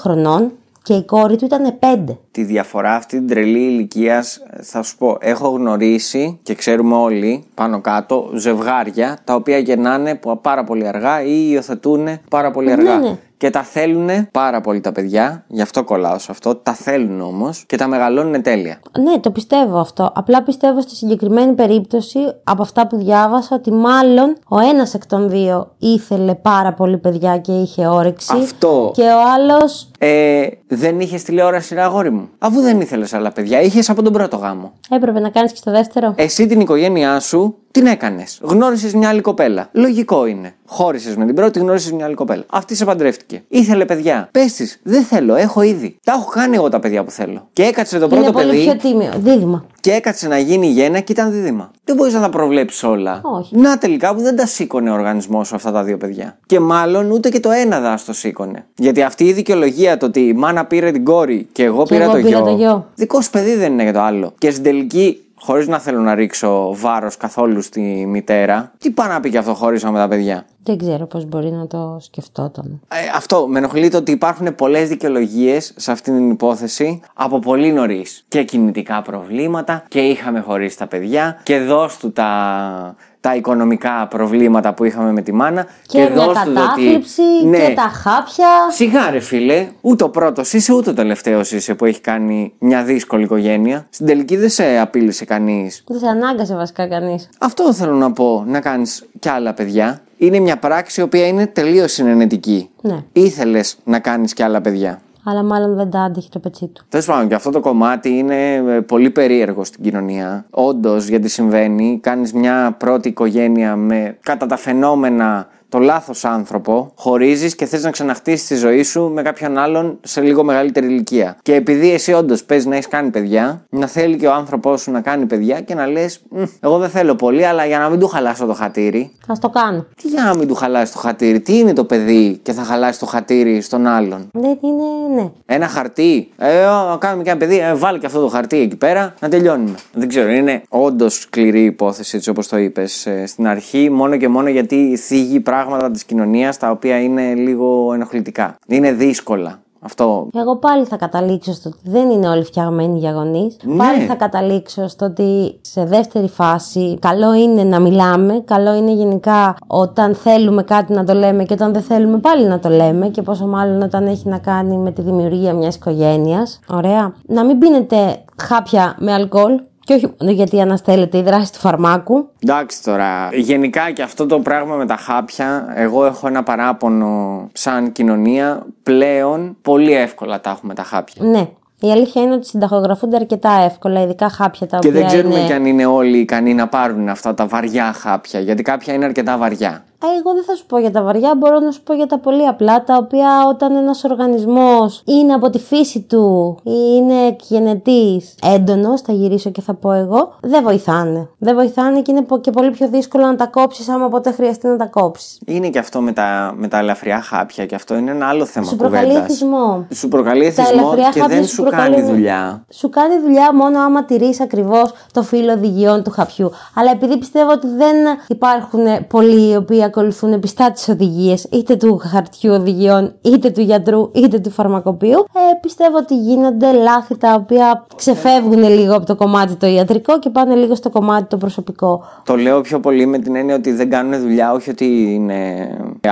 χρονών και η κόρη του ήταν 5. Τη διαφορά αυτή την τρελή ηλικία, θα σου πω, έχω γνωρίσει και ξέρουμε όλοι πάνω κάτω ζευγάρια τα οποία γεννάνε πο- πάρα πολύ αργά ή υιοθετούν πάρα πολύ αργά. ναι. Και τα θέλουν πάρα πολύ τα παιδιά, γι' αυτό κολλάω σε αυτό. Τα θέλουν όμως και τα μεγαλώνουν τέλεια. Ναι, το πιστεύω αυτό. Απλά πιστεύω στη συγκεκριμένη περίπτωση από αυτά που διάβασα ότι μάλλον ο ένας εκ των δύο ήθελε πάρα πολύ παιδιά και είχε όρεξη. Αυτό. Και ο άλλος Ε, δεν είχες τηλεόραση, ρε αγόρι μου; Αφού δεν ήθελες άλλα παιδιά, είχες από τον πρώτο γάμο. Έπρεπε να κάνεις και στο δεύτερο. Εσύ την οικογένειά σου την έκανες. Γνώρισες μια άλλη κοπέλα. Λογικό είναι. Χώρισες με την πρώτη, γνώρισες μια άλλη κοπέλα. Αυτή σε παντρεύτηκε. Ήθελε παιδιά. Πες της, δεν θέλω, έχω ήδη. Τα έχω κάνει εγώ τα παιδιά που θέλω. Και έκατσε το πρώτο είναι πολύ παιδί πιο τίμιο. Δίδυμα. και έκατσε να γίνει γέννα και ήταν δίδυμα. Δεν μπορείς να τα προβλέψεις όλα. Όχι. Να τελικά που δεν τα σήκωνε ο οργανισμός σου αυτά τα δύο παιδιά. Και μάλλον ούτε και το ένα δα το σήκωνε. Γιατί αυτή η δικαιολογία το ότι η μάνα πήρε την κόρη και εγώ Και πήρα εγώ το πήρα γιο. το γιο. Δικό σου παιδί δεν είναι για το άλλο. Και στην τελική, χωρίς να θέλω να ρίξω βάρος καθόλου στη μητέρα, τι πάει να πει και αυτό χωρίσαμε τα παιδιά; Δεν ξέρω πώς μπορεί να το σκεφτόταν. Ε, αυτό με ενοχλεί το ότι υπάρχουν πολλές δικαιολογίες σε αυτήν την υπόθεση από πολύ νωρίς. Και κινητικά προβλήματα και είχαμε χωρίσει τα παιδιά και δώσ' του τα, τα οικονομικά προβλήματα που είχαμε με τη μάνα. Και, μια δώσ' τους το ότι- κατάθλιψη Ναι. και τα χάπια. Σιγά ρε φίλε, ούτε ο πρώτος είσαι ούτε ο τελευταίος είσαι που έχει κάνει μια δύσκολη οικογένεια. Στην τελική δεν σε απείλησε κανείς. Δεν σε ανάγκασε βασικά κανείς. Αυτό θέλω να πω, να κάνεις κι άλλα παιδιά. Είναι μια πράξη η οποία είναι τελείως συνενετική. Ναι. Ήθελες να κάνεις κι άλλα παιδιά. Αλλά μάλλον δεν τα άντυχε το πετσί του. Τέλος πάντων, και αυτό το κομμάτι είναι ε, πολύ περίεργο στην κοινωνία. Όντως, γιατί συμβαίνει, κάνεις μια πρώτη οικογένεια με κατά τα φαινόμενα το λάθος άνθρωπο, χωρίζεις και θες να ξαναχτίσεις τη ζωή σου με κάποιον άλλον σε λίγο μεγαλύτερη ηλικία. Και επειδή εσύ όντως παίζει να έχεις κάνει παιδιά, να θέλει και ο άνθρωπός σου να κάνει παιδιά και να λες: Εγώ δεν θέλω πολύ, αλλά για να μην του χαλάσω το χατήρι. Α το κάνω. Τι για να μην του χαλάσεις το χατήρι, τι είναι το παιδί και θα χαλάσει το χατήρι στον άλλον; Δεν είναι, ναι. Ένα χαρτί. Ε, να κάνουμε και ένα παιδί. Ε, βάλει και αυτό το χαρτί εκεί πέρα να τελειώνουμε. Δεν ξέρω. Είναι όντως σκληρή υπόθεση, έτσι όπως το είπες στην αρχή, μόνο και μόνο γιατί θίγει πράγματα της κοινωνίας τα οποία είναι λίγο ενοχλητικά. Είναι δύσκολα. Αυτό. Εγώ πάλι θα καταλήξω στο ότι δεν είναι όλοι φτιαγμένοι για γονείς. Ναι. Πάλι θα καταλήξω στο ότι σε δεύτερη φάση καλό είναι να μιλάμε. Καλό είναι γενικά όταν θέλουμε κάτι να το λέμε και όταν δεν θέλουμε πάλι να το λέμε. Και πόσο μάλλον όταν έχει να κάνει με τη δημιουργία μιας οικογένειας. Ωραία. Να μην πίνετε χάπια με αλκοόλ. Και όχι μόνο γιατί αναστέλλεται η δράση του φαρμάκου. Εντάξει τώρα, γενικά και αυτό το πράγμα με τα χάπια, εγώ έχω ένα παράπονο σαν κοινωνία. Πλέον πολύ εύκολα τα έχουμε τα χάπια. Ναι. Η αλήθεια είναι ότι συνταχογραφούνται αρκετά εύκολα, ειδικά χάπια τα Και οποία δεν ξέρουμε είναι... κι αν είναι όλοι ικανοί να πάρουν αυτά τα βαριά χάπια, γιατί κάποια είναι αρκετά βαριά. Ε, εγώ δεν θα σου πω για τα βαριά, μπορώ να σου πω για τα πολύ απλά, τα οποία όταν ένας οργανισμός είναι από τη φύση του ή είναι εκγενετής έντονος, θα γυρίσω και θα πω εγώ, δεν βοηθάνε. Δεν βοηθάνε και είναι πο- και πολύ πιο δύσκολο να τα κόψεις άμα ποτέ χρειαστεί να τα κόψεις. Είναι και αυτό με τα, με τα ελαφριά χάπια και αυτό είναι ένα άλλο θέμα Σου προκαλεί κουβέντας. εθισμό. Σου προκαλεί Τα εθισμό ελαφριά και χάπια δεν σου σου κάνει προκαλούν- δουλειά. Σου κάνει δουλειά μόνο άμα τηρείς ακριβώς το φύλλο οδηγιών του χαπιού. Αλλά επειδή πιστεύω ότι δεν υπάρχουν πολλοί οι οποίοι ακολουθούν πιστά τις οδηγίες είτε του χαρτιού οδηγιών, είτε του γιατρού, είτε του φαρμακοποιού, ε, πιστεύω ότι γίνονται λάθη τα οποία ξεφεύγουν λίγο από το κομμάτι το ιατρικό και πάνε λίγο στο κομμάτι το προσωπικό. Το λέω πιο πολύ με την έννοια ότι δεν κάνουν δουλειά, όχι ότι είναι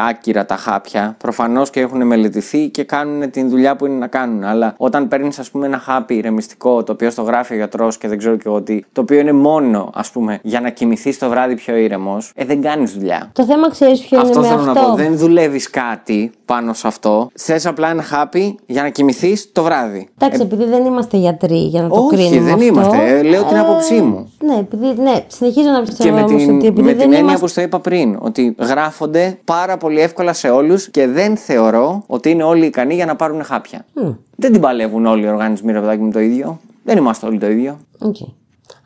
άκυρα τα χάπια. Προφανώς και έχουν μελετηθεί και κάνουν την δουλειά που είναι να κάνουν. Αλλά όταν παίρνεις, ας πούμε, ένα χάπι ηρεμιστικό, το οποίο στο γράφει ο γιατρός και δεν ξέρω και εγώ τι, το οποίο είναι μόνο, ας πούμε, για να κοιμηθείς το βράδυ πιο ήρεμος, ε, δεν κάνεις δουλειά. Το θέμα ξέρεις ποιο Αυτό είναι με θέλω αυτό. να πω. Δεν δουλεύεις κάτι πάνω σε αυτό. Θες απλά ένα χάπι για να κοιμηθείς το βράδυ. Εντάξει, επειδή δεν είμαστε γιατροί για να το όχι, κρίνουμε δεν αυτό, είμαστε. Ε, λέω την άποψή μου. Ναι, επειδή, ναι, συνεχίζω να Και πιστεύω με όμως την, ότι επειδή με δεν την έννοια είμαστε... που στο είπα πριν, ότι γράφονται πάρα πολύ εύκολα σε όλους και δεν θεωρώ ότι είναι όλοι ικανοί για να πάρουν χάπια. Δεν την παλεύουν όλοι οι οργανισμοί, ρε παιδάκι μου, το ίδιο. Δεν είμαστε όλοι το ίδιο. Οκ.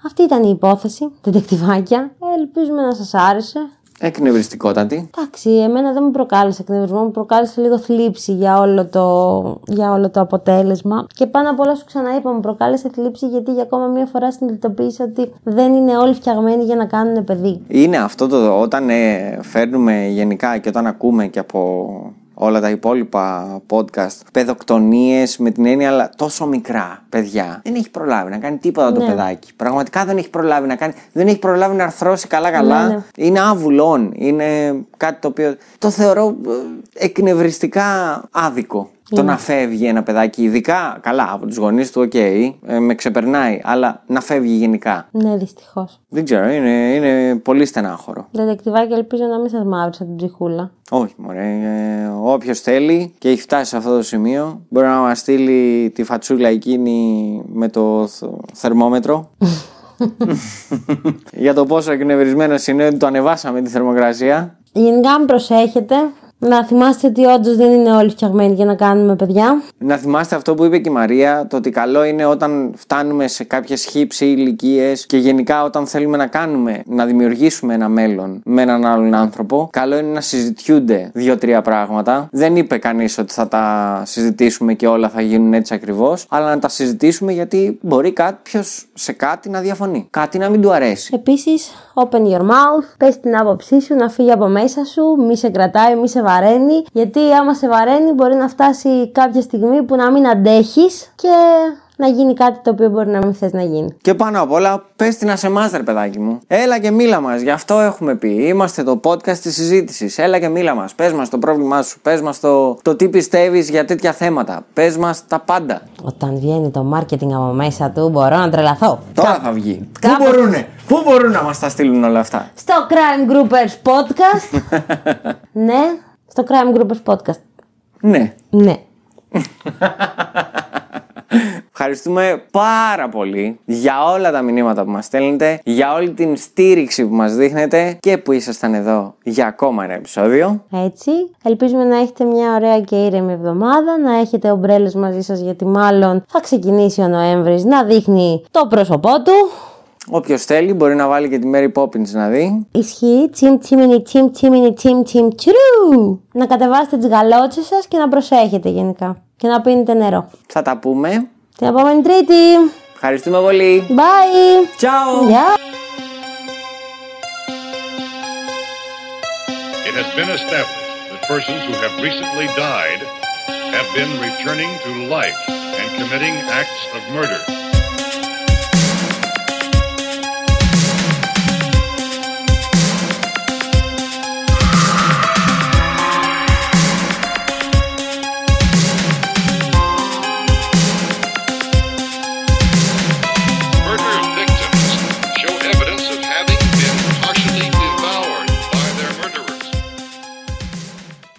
Αυτή ήταν η υπόθεση, ντετεκτιβάκια. Ελπίζουμε να σας άρεσε. Εκνευριστικότατη. Εντάξει, εμένα δεν μου προκάλεσε εκνευρισμό, μου προκάλεσε λίγο θλίψη για όλο το, για όλο το αποτέλεσμα. Και πάνω απ' όλα σου ξαναείπα, μου προκάλεσε θλίψη γιατί για ακόμα μία φορά συνειδητοποίησα ότι δεν είναι όλοι φτιαγμένοι για να κάνουν παιδί. Είναι αυτό το όταν ε, φέρνουμε γενικά και όταν ακούμε και από όλα τα υπόλοιπα podcast παιδοκτονίες με την έννοια αλλά τόσο μικρά παιδιά δεν έχει προλάβει να κάνει τίποτα το Ναι. παιδάκι πραγματικά δεν έχει προλάβει να κάνει δεν έχει προλάβει να αρθρώσει καλά καλά Ναι, ναι. είναι άβουλον είναι κάτι το οποίο το θεωρώ ε, εκνευριστικά άδικο Το να φεύγει ένα παιδάκι, ειδικά καλά από τους γονείς του, οκ, ε, με ξεπερνάει, αλλά να φεύγει γενικά. Ναι, δυστυχώς. Δεν ξέρω, είναι, είναι πολύ στενάχωρο. Δεδεκτιβάκι, ελπίζω να μην σας μαύρισα την ψυχούλα. Όχι, μωρέ. Ε, Όποιος θέλει και έχει φτάσει σε αυτό το σημείο, μπορεί να μας στείλει τη φατσούλα εκείνη με το θ- θερμόμετρο. Για το πόσο εκνευρισμένο είναι ότι το ανεβάσαμε τη θερμοκρασία. Γενικά, μην προσέχετε. Να θυμάστε ότι όντως δεν είναι όλοι φτιαγμένοι για να κάνουμε παιδιά. Να θυμάστε αυτό που είπε και η Μαρία, το ότι καλό είναι όταν φτάνουμε σε κάποιες χύψη ηλικίες και γενικά όταν θέλουμε να κάνουμε, να δημιουργήσουμε ένα μέλλον με έναν άλλον άνθρωπο, καλό είναι να συζητιούνται δύο-τρία πράγματα. Δεν είπε κανείς ότι θα τα συζητήσουμε και όλα θα γίνουν έτσι ακριβώς, αλλά να τα συζητήσουμε γιατί μπορεί κάποιος σε κάτι να διαφωνεί. Κάτι να μην του αρέσει. Επίσης, open your mouth, πες την άποψή σου, να φύγει από μέσα σου, μη σε κρατάει, μη σε βαραίνει. Γιατί άμα σε βαραίνει, μπορεί να φτάσει κάποια στιγμή που να μην αντέχεις. Και να γίνει κάτι το οποίο μπορεί να μην θες να γίνει. Και πάνω απ' όλα, πες την να σε εμάς, ρε παιδάκι μου. Έλα και μίλα μας, γι' αυτό έχουμε πει. Είμαστε το podcast της συζήτησης. Έλα και μίλα μας. Πες μας το πρόβλημά σου. Πες μας το, το τι πιστεύεις για τέτοια θέματα. Πες μας τα πάντα. Όταν βγαίνει το marketing από μέσα του, μπορώ να τρελαθώ. Τώρα θα βγει. Κάπως- Πού μπορούνε, πού μπορούν να μας τα στείλουν όλα αυτά; Στο Crime Groupers Podcast. ναι, στο Crime Groupers Podcast. Ναι. Ναι. Ευχαριστούμε πάρα πολύ για όλα τα μηνύματα που μας στέλνετε, για όλη την στήριξη που μας δείχνετε και που ήσασταν εδώ για ακόμα ένα επεισόδιο. Έτσι. Ελπίζουμε να έχετε μια ωραία και ήρεμη εβδομάδα, να έχετε ομπρέλες μαζί σας γιατί μάλλον θα ξεκινήσει ο Νοέμβρης να δείχνει το πρόσωπό του. Όποιος θέλει μπορεί να βάλει και τη Mary Poppins να δει. Ισχύει, τσιμ τσιμινι τσιμ τσιμινι τσιμ τσιμ τσιρού. Να κατεβάσετε τις γαλότσες σας και να προσέχετε γενικά. Και να πίνετε νερό. Θα τα πούμε. Την επόμενη Τρίτη. Ευχαριστούμε πολύ. Bye. Ciao. Γεια. It has been established that persons who have recently died have been returning to life and committing acts of murder.